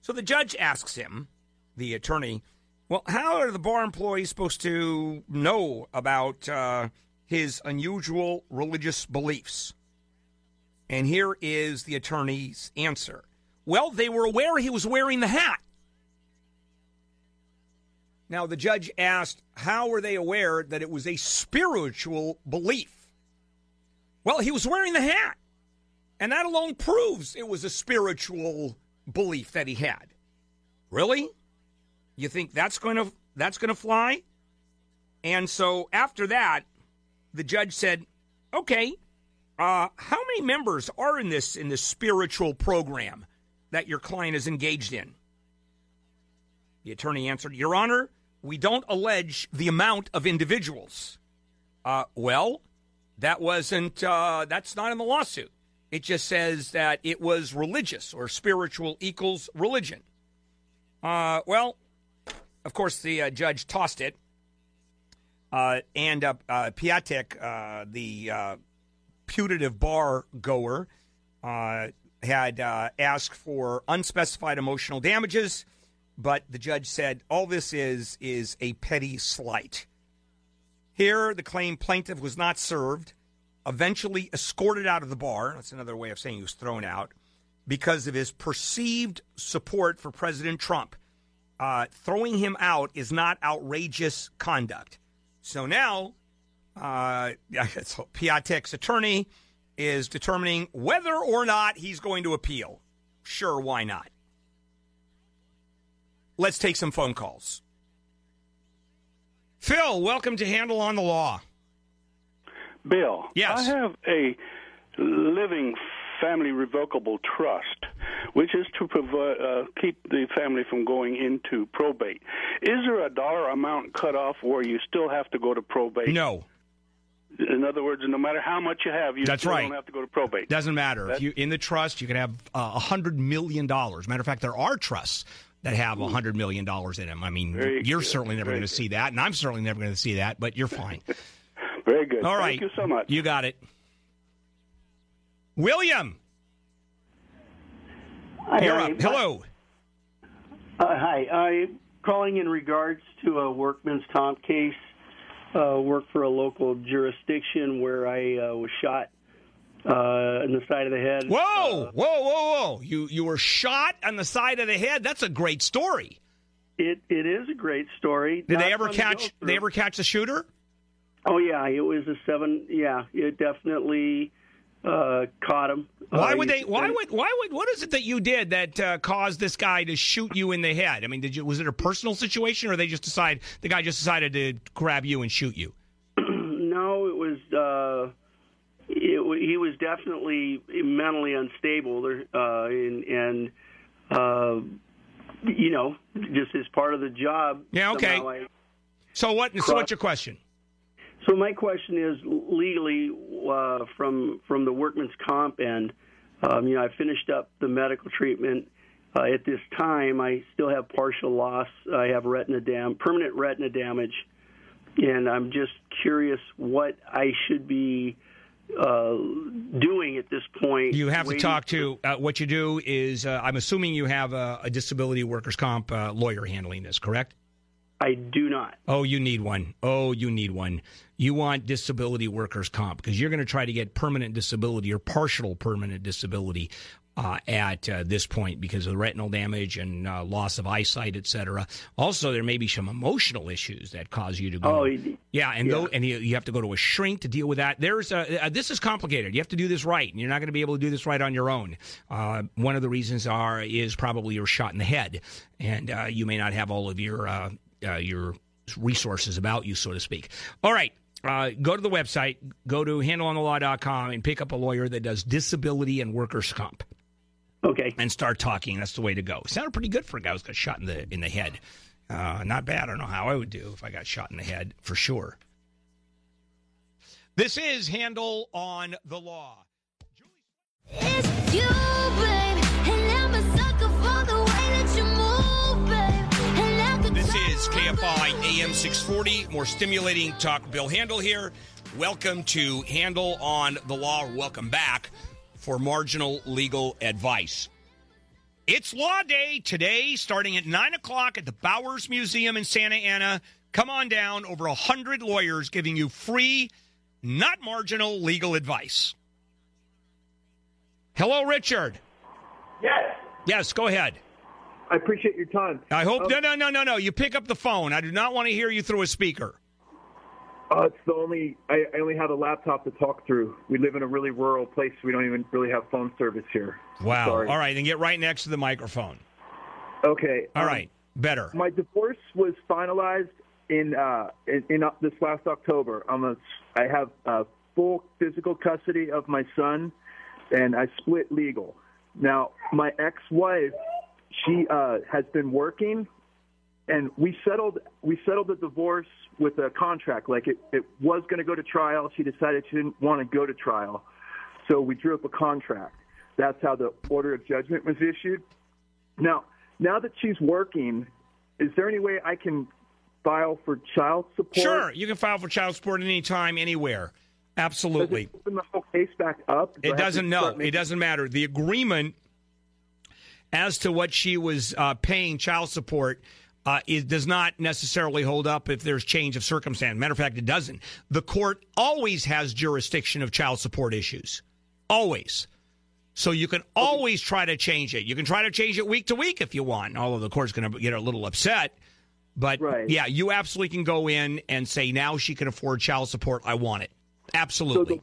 So the judge asks him, the attorney, well, how are the bar employees supposed to know about uh, his unusual religious beliefs? And here is the attorney's answer. Well, they were aware he was wearing the hat. Now, the judge asked, How were they aware that it was a spiritual belief? Well, he was wearing the hat. And that alone proves it was a spiritual belief that he had. Really? You think that's going to that's going to fly? And so after that, the judge said, "Okay, uh, how many members are in this in this spiritual program that your client is engaged in?" The attorney answered, "Your Honor, we don't allege the amount of individuals." Uh, well, that wasn't. Uh, that's not in the lawsuit. It just says that it was religious or spiritual equals religion. Uh, well, of course, the uh, judge tossed it. Uh, and uh, uh Piatek, uh, the uh, putative bar goer, had asked for unspecified emotional damages, but the judge said all this is is a petty slight. Here, the claim plaintiff was not served, eventually escorted out of the bar. That's another way of saying he was thrown out because of his perceived support for President Trump. Uh, throwing him out is not outrageous conduct. So now, uh, Piatek's attorney is determining whether or not he's going to appeal. Sure, why not? Let's take some phone calls. Phil, welcome to Handel on the Law.
Bill.
Yes.
I have a living family revocable trust, which is to provide, uh, keep the family from going into probate. Is there a dollar amount cut off where you still have to go to probate?
No.
In other words, no matter how much you have, you
That's
still
right.
don't have to go to probate.
Doesn't matter.
That's,
if you in the trust, you can have uh, a uh, hundred million dollars. Matter of fact, there are trusts that have a hundred million dollars in them. I mean,
Very
you're
good.
certainly never going to see that, and I'm certainly never going to see that. But you're fine.
Very good.
All right.
Thank you so much.
You got it. William.
Hi,
You're up. Hello.
Uh, hi. I'm calling in regards to a workman's comp case. Uh, work for a local jurisdiction where I uh, was shot uh, in the side of the head.
Whoa, whoa, whoa, whoa! You you were shot on the side of the head. That's a great story.
It it is a great story.
Did
Not
they ever
fun to go
catch? They ever catch the shooter?
Oh yeah, it was a seven. Yeah, it definitely uh, caught him.
Why
Uh,
would they? Why would? Why would? What is it that you did that uh, caused this guy to shoot you in the head? I mean, did you? Was it a personal situation, or they just decide the guy just decided to grab you and shoot you?
no, it was. Uh, it, he was definitely mentally unstable, uh, and, and uh, you know, just as part of the job.
Yeah, okay. So what? So what's your question?
So my question is legally uh, from from the workman's comp end. Um, you know, I finished up the medical treatment. Uh, at this time, I still have partial loss. I have retina dam, permanent retina damage and I'm just curious what I should be uh, doing at this point.
You have to talk to uh, what you do is uh, I'm assuming you have a, a disability workers comp uh, lawyer handling this, correct?
I do not.
Oh, you need one. Oh, you need one. You want disability workers comp because you're going to try to get permanent disability or partial permanent disability uh, at uh, this point because of the retinal damage and uh, loss of eyesight, et cetera. Also, there may be some emotional issues that cause you to go.
Oh,
yeah, and
yeah.
Though, and you, you have to go to a shrink to deal with that. There's a, uh, this is complicated. You have to do this right, and you're not going to be able to do this right on your own. Uh, one of the reasons are is probably you're shot in the head, and uh, you may not have all of your uh, your resources about you, so to speak. All right. Uh, go to the website, go to handelonthelaw.com and pick up a lawyer that does disability and workers' comp.
Okay.
And start talking. That's the way to go. Sounded pretty good for a guy who's got shot in the in the head. Uh, not bad. I don't know how I would do if I got shot in the head, for sure. This is Handel on the Law. This is KFI AM 640. More stimulating talk. Bill Handel here. Welcome to Handel on the Law. Welcome back for marginal legal advice. It's Law Day today, starting at 9 o'clock at the Bowers Museum in Santa Ana. Come on down. Over 100 lawyers giving you free, not marginal legal advice. Hello, Richard.
Yes.
Yes, go ahead.
I appreciate your time.
I hope.
Um,
no, no, no, no, no. You pick up the phone. I do not want to hear you through a speaker.
Uh, it's the only I, I only have a laptop to talk through. We live in a really rural place. We don't even really have phone service here.
Wow.
Sorry.
All right, then get right next to the microphone.
Okay.
All
um,
right. Better.
My divorce was finalized in uh, in, in uh, this last October. I'm a, I have uh, full physical custody of my son, and I split legal. Now, my ex-wife, she uh, has been working, and we settled we settled the divorce with a contract. Like it, it was going to go to trial. She decided she didn't want to go to trial, so we drew up a contract. That's how the order of judgment was issued. Now, now that she's working, is there any way I can file for child support?
Sure, you can file for child support anytime, anywhere. Absolutely.
Does it open the whole case back up? Do
It
to
doesn't know.
start
It doesn't matter. The agreement as to what she was uh, paying child support uh, it does not necessarily hold up if there's change of circumstance. Matter of fact, it doesn't. The court always has jurisdiction of child support issues. Always. So you can always try to change it. You can try to change it week to week if you want, although the court's going to get a little upset. But yeah, you absolutely can go in and say, now she can afford child support. I want it. Absolutely.
So the,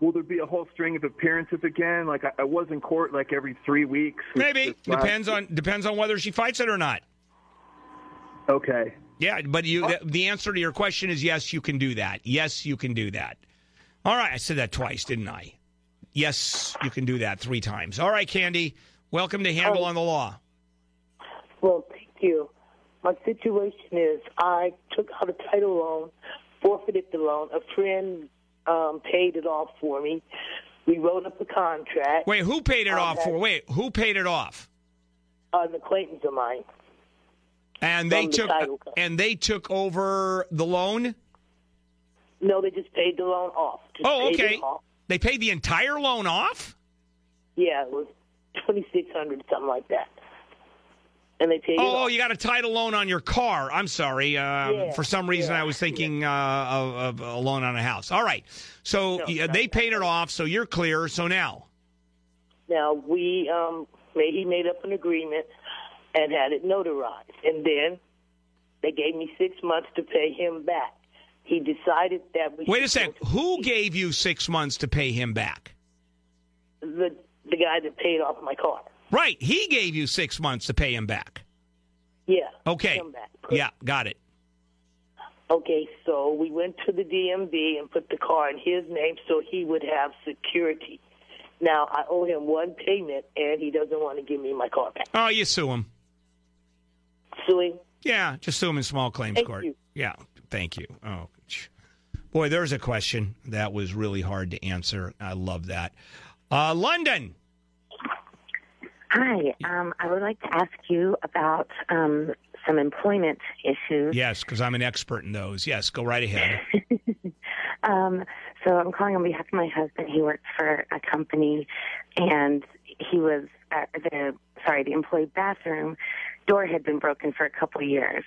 will there be a whole string of appearances again? Like I, I was in court like every three weeks.
Maybe
This last-
depends on depends on whether she fights it or not.
Okay.
Yeah, but you the, the answer to your question is yes, you can do that. Yes, you can do that. All right, I said that twice, didn't I? Yes, you can do that three times. All right, Candy, welcome to Handel on the Law.
Well, thank you. My situation is I took out a title loan, forfeited the loan. A friend um, paid it off for me. We wrote up a contract.
Wait, who paid it
Um,
off for? Wait, who paid it off?
An acquaintance of mine.
And they
From the
took and they took over the loan.
No, they just paid the loan off. Just
Oh, okay.
off.
They paid the entire loan off.
Yeah, it was twenty six hundred, something like that. And they it
Oh, you got a title loan on your car. I'm sorry. Um,
Yeah,
for some reason, I was thinking uh, of, of a loan on a house. All right. So yeah, they paid it off, so you're clear. So now,
Now we um made he made up an agreement and had it notarized, and then they gave me six months to pay him back. He decided that we
wait a
should
sec. Who gave you six months to pay him back?
the the guy that paid off my car.
Right. He gave you six months to pay him back.
Yeah.
Okay.
Back.
Yeah, got it.
Okay, so we went to the DMV and put the car in his name so he would have security. Now I owe him one payment, and he doesn't want to give me my car back.
Oh, you sue him.
Suing?
Yeah, just sue him in small claims
Thank
court.
you.
Yeah, thank you. Oh, boy, there's a question that was really hard to answer. I love that. Uh, London.
Hi, um, I would like to ask you about um, some employment issues.
Yes, because I'm an expert in those. Yes, go right ahead.
um, so I'm calling on behalf of my husband. He works for a company, and he was at the sorry the employee bathroom door had been broken for a couple of years.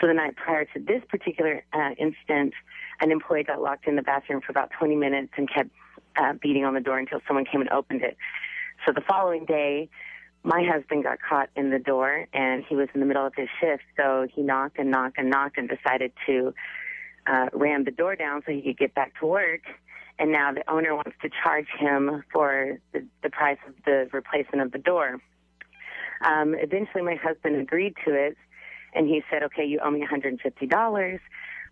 So the night prior to this particular uh, instance, an employee got locked in the bathroom for about 20 minutes and kept uh, beating on the door until someone came and opened it. So the following day, my husband got caught in the door and he was in the middle of his shift. So he knocked and knocked and knocked and decided to uh, ram the door down so he could get back to work. And now the owner wants to charge him for the, the price of the replacement of the door. Um, eventually, my husband agreed to it, and he said, "Okay, you owe me $150."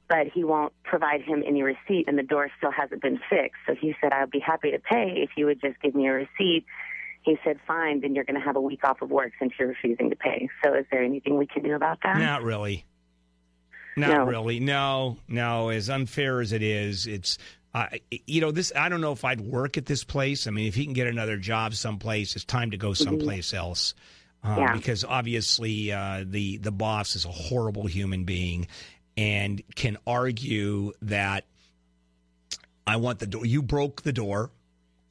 But he won't provide him any receipt, and the door still hasn't been fixed. So he said, "I'd be happy to pay if you would just give me a receipt." He said, "Fine, then you're going to have a week off of work since you're refusing to pay." So, is there anything we can do about that?
Not really. Not
No.
really. No, no. As unfair as it is, it's uh, you know this. I don't know if I'd work at this place. I mean, if he can get another job someplace, it's time to go someplace else. Uh,
Yeah.
Because obviously, uh, the the boss is a horrible human being, and can argue that I want the door. You broke the door.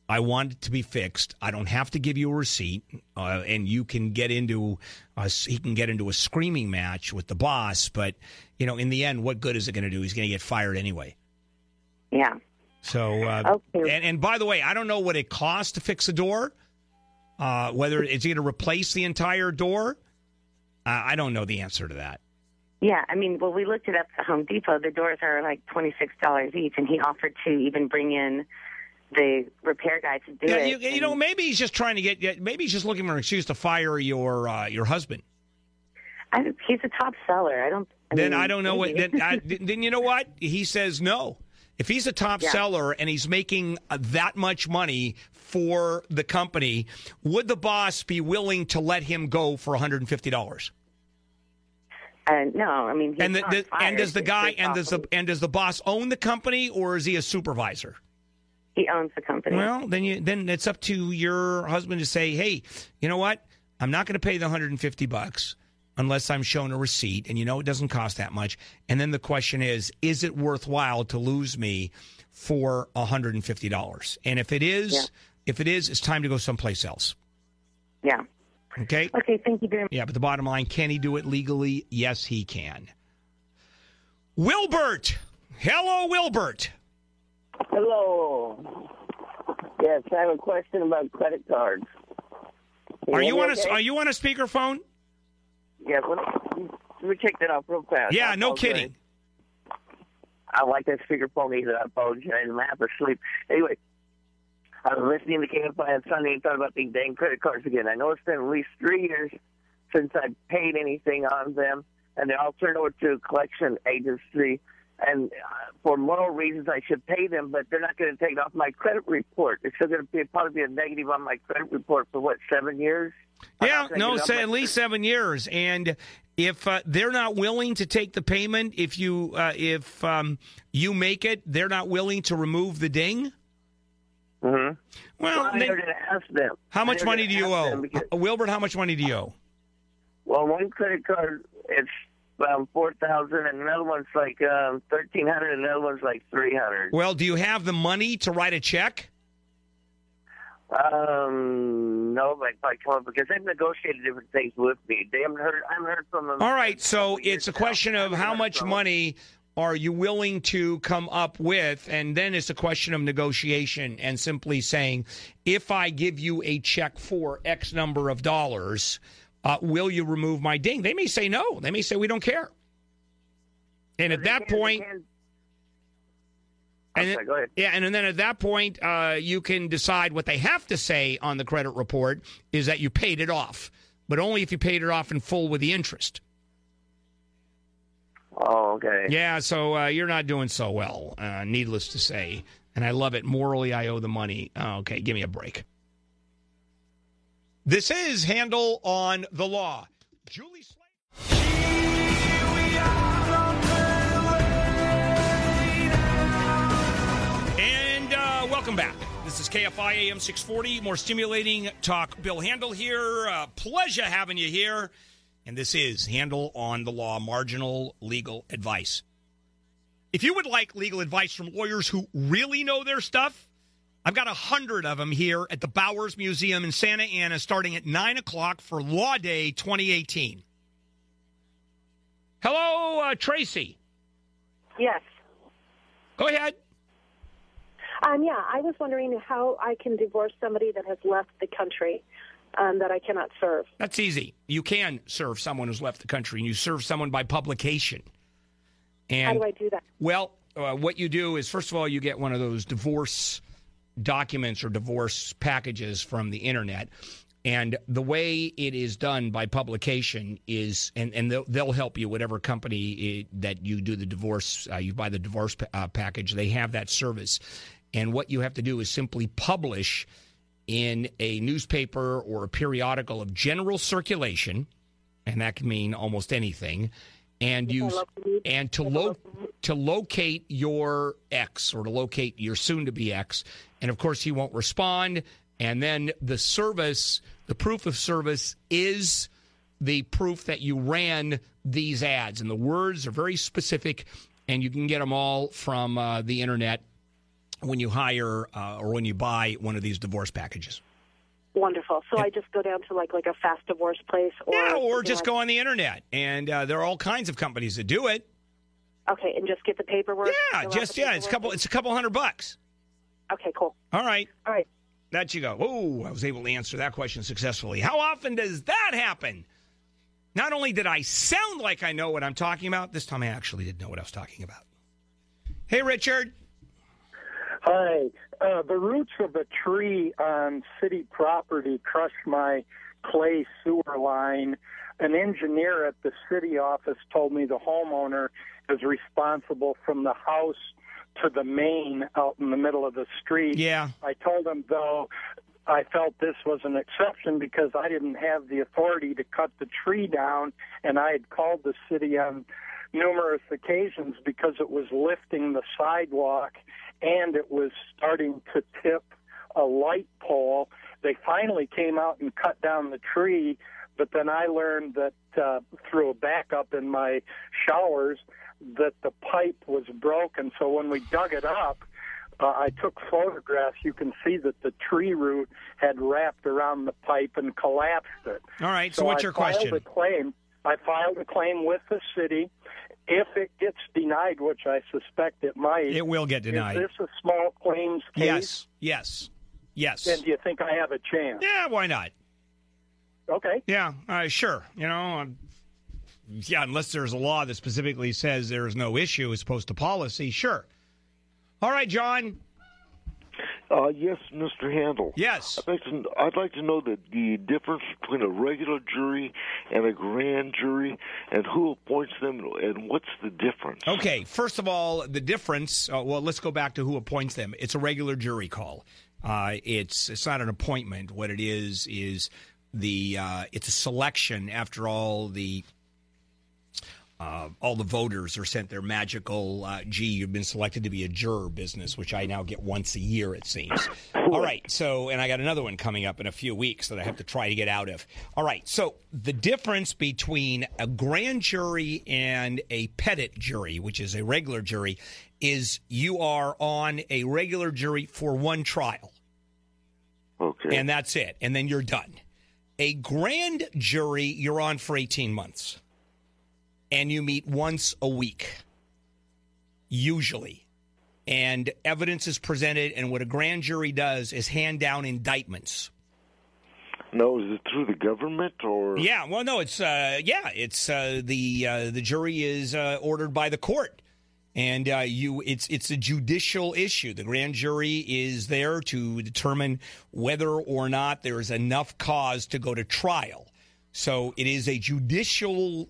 I want it to be fixed. I don't have to give you a receipt, uh, and you can get into a, he can get into a screaming match with the boss. But you know, in the end, what good is it going to do? He's going to get fired anyway.
Yeah.
So, uh, and, and by the way, I don't know what it costs to fix a door. Uh, whether it's going to replace the entire door, I don't know the answer to that.
Yeah, I mean, well, we looked it up at Home Depot. The doors are like twenty six dollars each, and he offered to even bring in the repair guy to do
Yeah,
it.
you, you know, maybe he's just trying to get. Maybe he's just looking for an excuse to fire your uh, your husband.
I, he's a top seller. I don't. I
then
mean,
I don't know what. Then, I, then you know what? He says no. If he's a top
Yeah.
seller and he's making uh, that much money for the company, would the boss be willing to let him go for one hundred and fifty dollars?
Uh, no, I mean, he's
And the,
not
the- and does the guy and does the and does the boss own the company or is he a supervisor?
He owns the company?
Well, then you then it's up to your husband to say, "Hey, you know what? I'm not going to pay the 150 bucks unless I'm shown a receipt, and you know it doesn't cost that much." And then the question is, is it worthwhile to lose me for 150 dollars? And if it is,
Yeah.
if it is, it's time to go someplace else.
Yeah.
Okay.
Okay. Thank you very much.
Yeah, but the bottom line, can he do it legally? Yes, he can. Wilbert, hello, Wilbert.
Hello. Yes, I have a question about credit cards.
Are
hear
you on a are you on a speakerphone?
Yeah, let me, let me check that off real fast.
Yeah, no kidding.
I like that speakerphone either. I apologize. I'm half asleep. Anyway, I was listening to KFI on Sunday and thought about these dang credit cards again. I know it's been at least three years since I paid anything on them, and they all turned over to a collection agency. And uh, for moral reasons, I should pay them, but they're not going to take it off my credit report. It's still going to be probably be a negative on my credit report for what seven years.
Yeah, no, say at least seven years. And if uh, they're not willing to take the payment, if you uh, if um, you make it, they're not willing to remove the ding.
Mm-hmm.
Well,
never did ask them.
how much money do you owe,
because-
Wilbert? How much money do you owe?
Well, one credit card it's um, four thousand, and another one's like um, thirteen hundred, and another one's like three hundred.
Well, do you have the money to write a check?
Um, no, but I come up because they've negotiated different things with me. They haven't heard. I haven't heard from them.
All right, so it's a question of how much money are you willing to come up with, and then it's a question of negotiation and simply saying, if I give you a check for X number of dollars, uh, will you remove my ding? They may say no. They may say we don't care. And at that point, and then- yeah, and then at that point, uh, you can decide what they have to say on the credit report is that you paid it off, but only if you paid it off in full with the interest.
Oh, okay.
Yeah, so uh, you're not doing so well, uh, needless to say. And I love it. Morally, I owe the money. Oh, okay, give me a break. This is Handel on the Law. Julie And uh, welcome back. This is KFI AM 640, more stimulating talk. Bill Handel here. Uh, pleasure having you here. and this is Handel on the Law Marginal Legal Advice. If you would like legal advice from lawyers who really know their stuff, I've got a hundred of them here at the Bowers Museum in Santa Ana starting at 9 o'clock for Law Day 2018. Hello, uh, Tracy.
Yes.
Go ahead.
Um, yeah, I was wondering how I can divorce somebody that has left the country um, that I cannot serve.
That's easy. You can serve someone who's left the country, and you serve someone by publication. And
how do I do that?
Well, uh, what you do is, first of all, you get one of those divorce documents or divorce packages from the internet. And the way it is done by publication is, and, and they'll, they'll help you, whatever company it, that you do the divorce, uh, you buy the divorce uh, package, they have that service. And what you have to do is simply publish in a newspaper or a periodical of general circulation, and that can mean almost anything. And use and to lo- to locate your ex or to locate your soon to be ex, and of course he won't respond. And then the service, the proof of service is the proof that you ran these ads, and the words are very specific, and you can get them all from uh, the internet when you hire uh, or when you buy one of these divorce packages.
Wonderful. So I just go down to like like a fast divorce place, or
yeah, or just
like...
go on the internet, and uh, there are all kinds of companies that do it.
Okay, and just get the paperwork.
Yeah, just yeah, it's a couple. It's a couple hundred bucks.
Okay, cool.
All right.
All right.
That you go. Oh, I was able to answer that question successfully. How often does that happen? Not only did I sound like I know what I'm talking about, this time I actually did know what I was talking about. Hey, Richard.
Hi. Uh, the roots of a tree on city property crushed my clay sewer line. An engineer at the city office told me the homeowner is responsible from the house to the main out in the middle of the street.
Yeah.
I told him, though, I felt this was an exception because I didn't have the authority to cut the tree down, and I had called the city on numerous occasions because it was lifting the sidewalk and it was starting to tip a light pole. They finally came out and cut down the tree, but then I learned that uh, through a backup in my showers that the pipe was broken. So when we dug it up, uh, I took photographs. You can see that the tree root had wrapped around the pipe and collapsed it.
All right. So,
so
what's
I
your question?
A claim. I filed a claim with the city. If it gets denied, which I suspect it might,
It will get denied.
Is this a small claims case?
Yes. Yes. Yes.
And do you think I have a chance?
Yeah. Why not?
Okay.
Yeah. Uh, sure. You know. Um, yeah. Unless there's a law that specifically says there is no issue as opposed to policy. Sure. All right, John.
Uh, yes, Mr. Handel.
Yes.
I'd like, to, I'd like to know the, the difference between a regular jury and a grand jury, and who appoints them, and what's the difference?
Okay, first of all, the difference. Uh, well, let's go back to who appoints them. It's a regular jury call. Uh, it's it's not an appointment. What it is is the uh, it's a selection. After all, the uh, all the voters are sent their magical, uh, gee, you've been selected to be a juror business, which I now get once a year, it seems. All right. So, and I got another one coming up in a few weeks that I have to try to get out of. All right. So, the difference between a grand jury and a petit jury, which is a regular jury, is you are on a regular jury for one trial.
Okay.
And that's it. And then you're done. A grand jury, you're on for 18 months and you meet once a week, usually. And evidence is presented, and what a grand jury does is hand down indictments.
No, is it through the government or?
Yeah, well, no, it's uh, yeah, it's uh, the uh, the jury is uh, ordered by the court, and uh, you it's it's a judicial issue. The grand jury is there to determine whether or not there is enough cause to go to trial. So it is a judicial.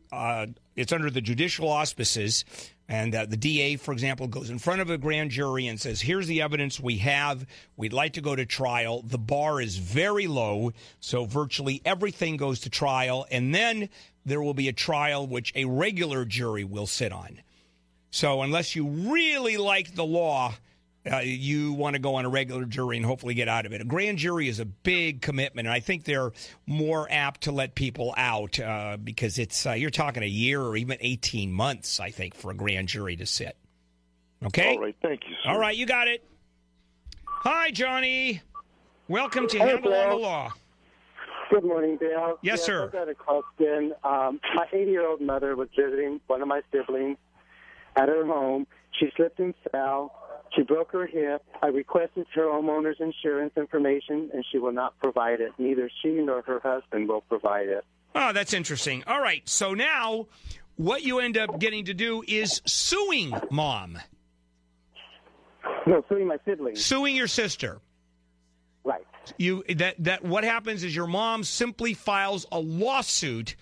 It's under the judicial auspices, and uh, the DA, for example, goes in front of a grand jury and says, "Here's the evidence we have. We'd like to go to trial. The bar is very low, so virtually everything goes to trial, and then there will be a trial which a regular jury will sit on. So unless you really like the law." Uh, you want to go on a regular jury and hopefully get out of it. A grand jury is a big commitment, and I think they're more apt to let people out uh, because it's uh, you're talking a year or even 18 months, I think, for a grand jury to sit. Okay.
All right. Thank you. Sir.
All right, you got it. Hi, Johnny. Welcome to
Hey,
Handel on the Law.
Good morning, Dale.
Yes, sir.
I've got a question. Um, my 80 year old mother was visiting one of my siblings at her home. She slipped and fell. She broke her hip. I requested her homeowner's insurance information, and she will not provide it. Neither she nor her husband will provide it.
Oh, that's interesting. All right, so now what you end up getting to do is suing mom,
No, suing my siblings.
suing your sister.
Right.
You that that what happens is your mom simply files a lawsuit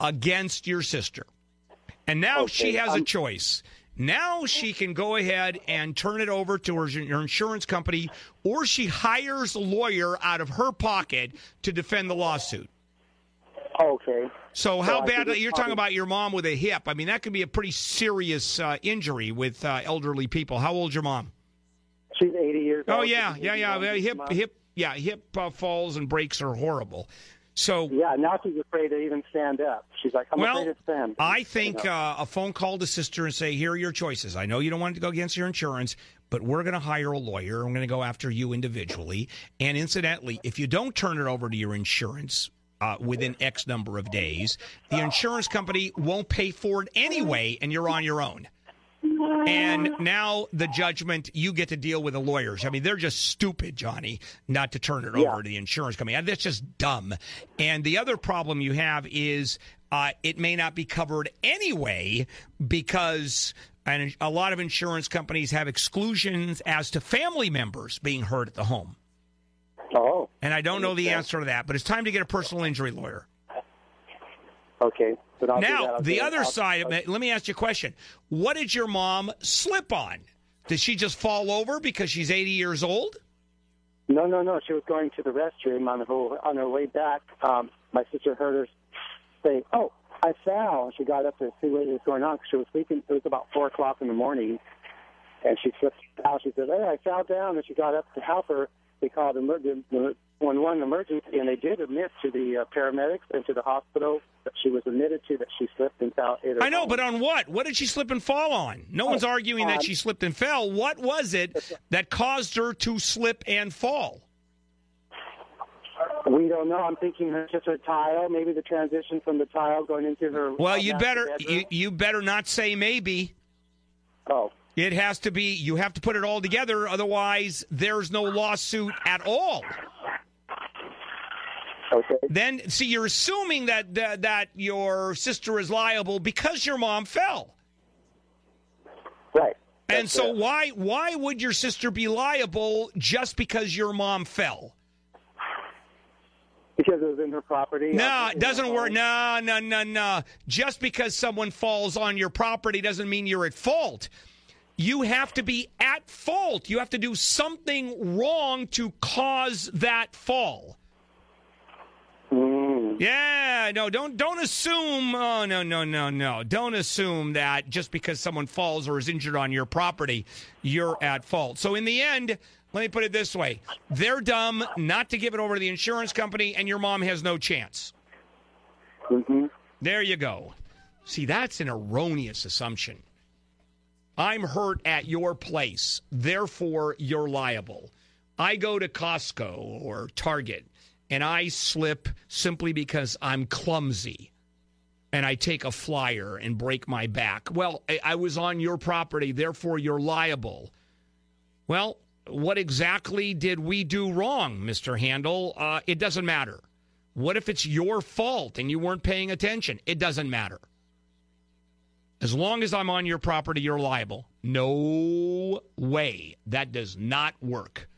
against your sister. And now she
Okay,
has a
um,
choice. Now she can go ahead and turn it over to her, her insurance company, or she hires a lawyer out of her pocket to defend the lawsuit.
Okay.
So how bad
think
you're talking about your mom with a hip? I mean, that could be a pretty serious uh, injury with uh, elderly people. How old's your mom?
She's 80 years old.
Oh
old.
yeah, yeah, yeah. Hip, hip, yeah. Hip uh, falls and breaks are horrible. So
Yeah, now she's afraid to even stand up. She's like, I'm
well,
afraid to stand.
I think
You know.
uh, a phone call to sister and say, "Here are your choices. I know you don't want to go against your insurance, but we're going to hire a lawyer. I'm going to go after you individually. And incidentally, if you don't turn it over to your insurance." Uh, within X number of days, the insurance company won't pay for it anyway, and you're on your own. And now the judgment, you get to deal with the lawyers. I mean, they're just stupid, Johnny, not to turn it over to the insurance company. That's just dumb. And the other problem you have is uh, it may not be covered anyway because and a lot of insurance companies have exclusions as to family members being hurt at the home.
Oh.
And I don't know the answer to that, but it's time to get a personal injury lawyer.
Okay.
Now, the other side of it, let me ask you a question. What did your mom slip on? Did she just fall over because she's 80 years old?
No, no, no. She was going to the restroom on her on her way back. Um, my sister heard her say, "Oh, I fell." She got up to see what was going on because she was sleeping. It was about four o'clock in the morning, and she slipped out. She said, "Hey, I fell down." And she got up to help her. They called emergency one one emergency, and they did admit to the uh, paramedics and to the hospital that she was admitted to that she slipped and fell.
I know, but on what? What did she slip and fall on? No one's arguing that
um,
she slipped and fell. What was it that caused her to slip and fall?
We don't know. I'm thinking it's just her tile, maybe the transition from the tile going into her.
Well,
uh,
you
master
better you, you better not say maybe.
Oh.
It has to be you have to put it all together otherwise there's no lawsuit at all.
Okay.
Then see you're assuming that that, that your sister is liable because your mom fell.
Right.
And so why why would your sister be liable just because your mom fell?
Because it was in her property.
No, it doesn't work. No, no, no, no. Just because someone falls on your property doesn't mean you're at fault. You have to be at fault. You have to do something wrong to cause that fall. Yeah, no, don't don't assume. Oh no, no, no, no. Don't assume that just because someone falls or is injured on your property, you're at fault. So in the end, let me put it this way: they're dumb not to give it over to the insurance company, and your mom has no chance.
Mm-hmm.
There you go. See, that's an erroneous assumption. I'm hurt at your place, therefore you're liable. I go to Costco or Target and I slip simply because I'm clumsy and I take a flyer and break my back. Well, I, I was on your property, therefore you're liable. Well, what exactly did we do wrong, Mr. Handel? Uh, it doesn't matter. What if it's your fault and you weren't paying attention? It doesn't matter. As long as I'm on your property, you're liable. No way. That does not work.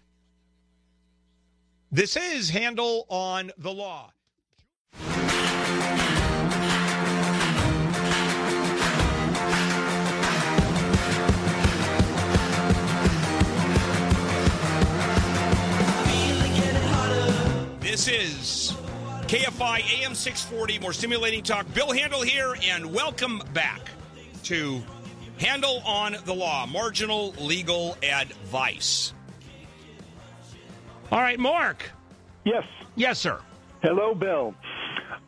This is Handel on the Law. This is KFI AM 640, more stimulating talk. Bill Handel here, and welcome back to Handel on the law, marginal legal advice. All right, Mark.
Yes.
Yes, sir.
Hello, Bill.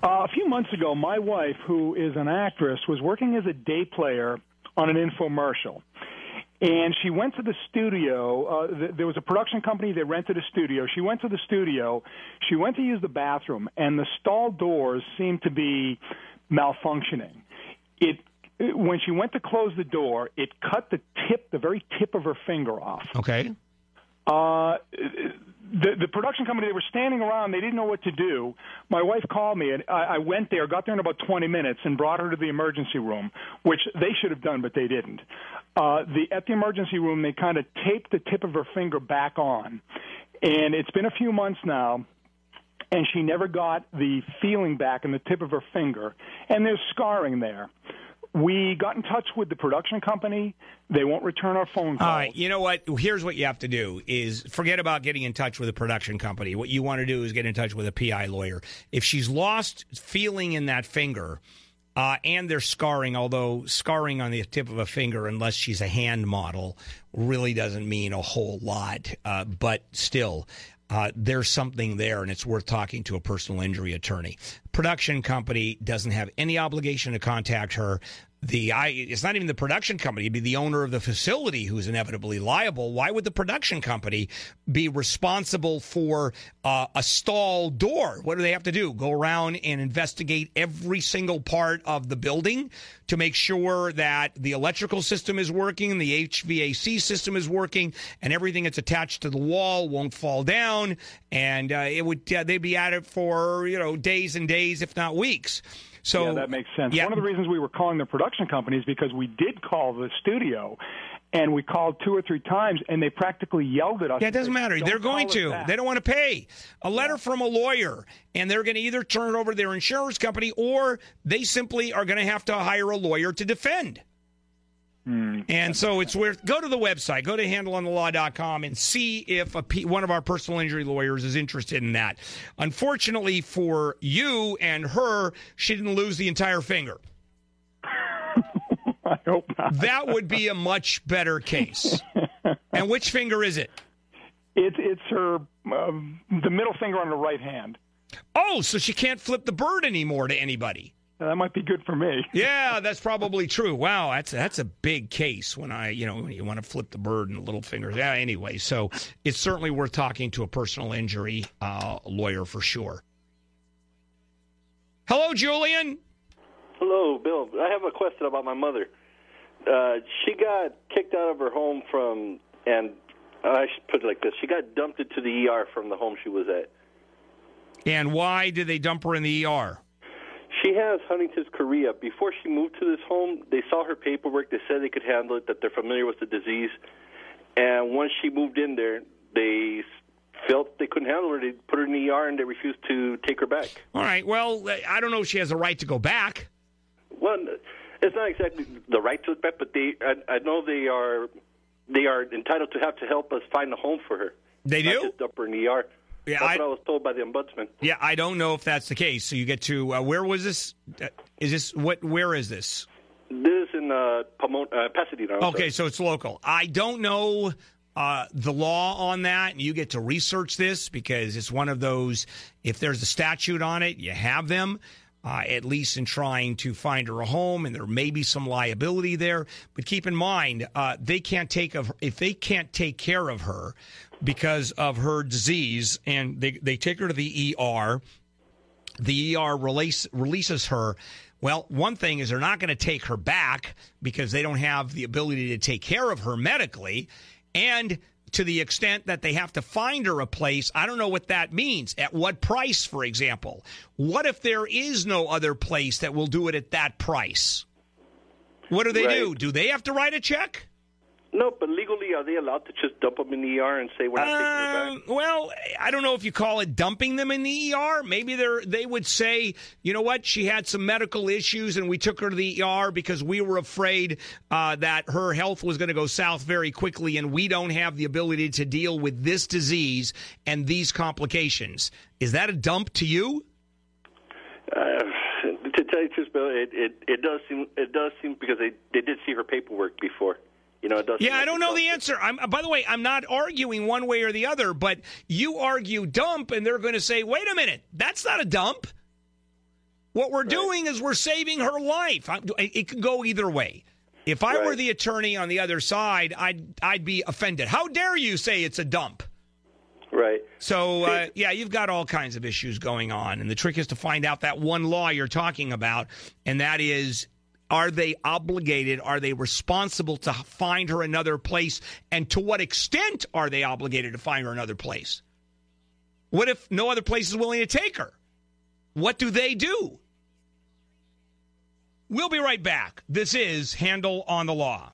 Uh, a few months ago, my wife, who is an actress, was working as a day player on an infomercial. And she went to the studio. Uh, th- there was a production company that rented a studio. She went to the studio. She went to use the bathroom, and the stall doors seemed to be malfunctioning. It when she went to close the door, it cut the tip, the very tip of her finger off.
Okay.
Uh, the the production company they were standing around. They didn't know what to do. My wife called me and I, I went there got there in about 20 minutes and brought her to the emergency room which they should have done but they didn't. Uh the at the emergency room they kind of taped the tip of her finger back on and it's been a few months now and she never got the feeling back in the tip of her finger and there's scarring there we got in touch with the production company. They won't return our phone calls.
All right, you know what? Here's what you have to do: is forget about getting in touch with a production company. What you want to do is get in touch with a PI lawyer. If she's lost feeling in that finger, uh, and there's scarring, although scarring on the tip of a finger, unless she's a hand model, really doesn't mean a whole lot. Uh, but still, uh, there's something there, and it's worth talking to a personal injury attorney. Production company doesn't have any obligation to contact her. The I, it's not even the production company; it'd be the owner of the facility who's inevitably liable. Why would the production company be responsible for uh, a stall door? What do they have to do? Go around and investigate every single part of the building to make sure that the electrical system is working, the HVAC system is working, and everything that's attached to the wall won't fall down. And uh, it would uh, they'd be at it for you know days and days, if not weeks. So
yeah, that makes sense.
Yeah.
One of the reasons we were calling the production company is because we did call the studio, and we called two or three times, and they practically yelled at us.
Yeah, it doesn't matter. They're going to.
back.
They don't want to pay. A letter from a lawyer, and they're going to either turn it over to their insurance company or they simply are going to have to hire a lawyer to defend.
Hmm.
And so it's worth go to the website, go to handelonthelaw.com and see if a P, one of our personal injury lawyers is interested in that. Unfortunately for you and her, she didn't lose the entire finger.
I hope not.
That would be a much better case. and which finger is it?
It's it's her um, the middle finger on the right hand.
Oh, so she can't flip the bird anymore to anybody.
That might be good for me.
Yeah, that's probably true. Wow, that's that's a big case when I, you know, when you want to flip the bird and the little fingers. Yeah, anyway, so it's certainly worth talking to a personal injury uh, lawyer for sure. Hello, Julian.
Hello, Bill. I have a question about my mother. Uh, she got kicked out of her home from, and I should put it like this: she got dumped into the ER from the home she was at.
And why did they dump her in the ER?
She has Huntington's chorea. Before she moved to this home, they saw her paperwork. They said they could handle it, that they're familiar with the disease. And once she moved in there, they felt they couldn't handle her. They put her in the ER and they refused to take her back.
All right. Well, I don't know if she has a right to go back.
Well, it's not exactly the right to look back, but they I, I know they are they are entitled to have to help us find a home for her.
They
Not
do?
just dump her in the ER.
Yeah,
That's
I-
what I was told by the ombudsman.
Yeah, I don't know if that's the case. So you get to uh, where was this? Uh, is this what? Where is this?
This is in uh, Pomona, uh, Pasadena. I'm
Okay,
sorry.
so it's local. I don't know uh, the law on that, and you get to research this because it's one of those. If there's a statute on it, you have them. Uh, at least in trying to find her a home, and there may be some liability there. But keep in mind, uh, they can't take of if they can't take care of her because of her disease, and they they take her to the ER the ER release, releases her. Well, one thing is they're not going to take her back because they don't have the ability to take care of her medically. And to the extent that they have to find her a place, I don't know what that means. At what price, for example? What if there is no other place that will do it at that price? What do they do? Do they have to write a check?
No, but legally, are they allowed to just dump them in the ER and say we're not taking her back?
Um, well, I don't know if you call it dumping them in the ER. Maybe they they would say, you know what, she had some medical issues and we took her to the ER because we were afraid uh, that her health was going to go south very quickly and we don't have the ability to deal with this disease and these complications. Is that a dump to you?
Uh, to tell you the truth, Bill, it, it it does seem it does seem because they they did see her paperwork before. You know, it does.
Yeah, I don't know the answer. I'm, by the way, I'm not arguing one way or the other, but you argue dump, and they're going to say, wait a minute, that's not a dump. What we're doing is we're saving her life. I- It could go either way. If I were the attorney on the other side, I'd I'd be offended. How dare you say it's a dump?
Right.
So uh, yeah, you've got all kinds of issues going on, and the trick is to find out that one law you're talking about, and that is. Are they obligated? Are they responsible to find her another place? And to what extent are they obligated to find her another place? What if no other place is willing to take her? What do they do? We'll be right back. This is Handel on the Law.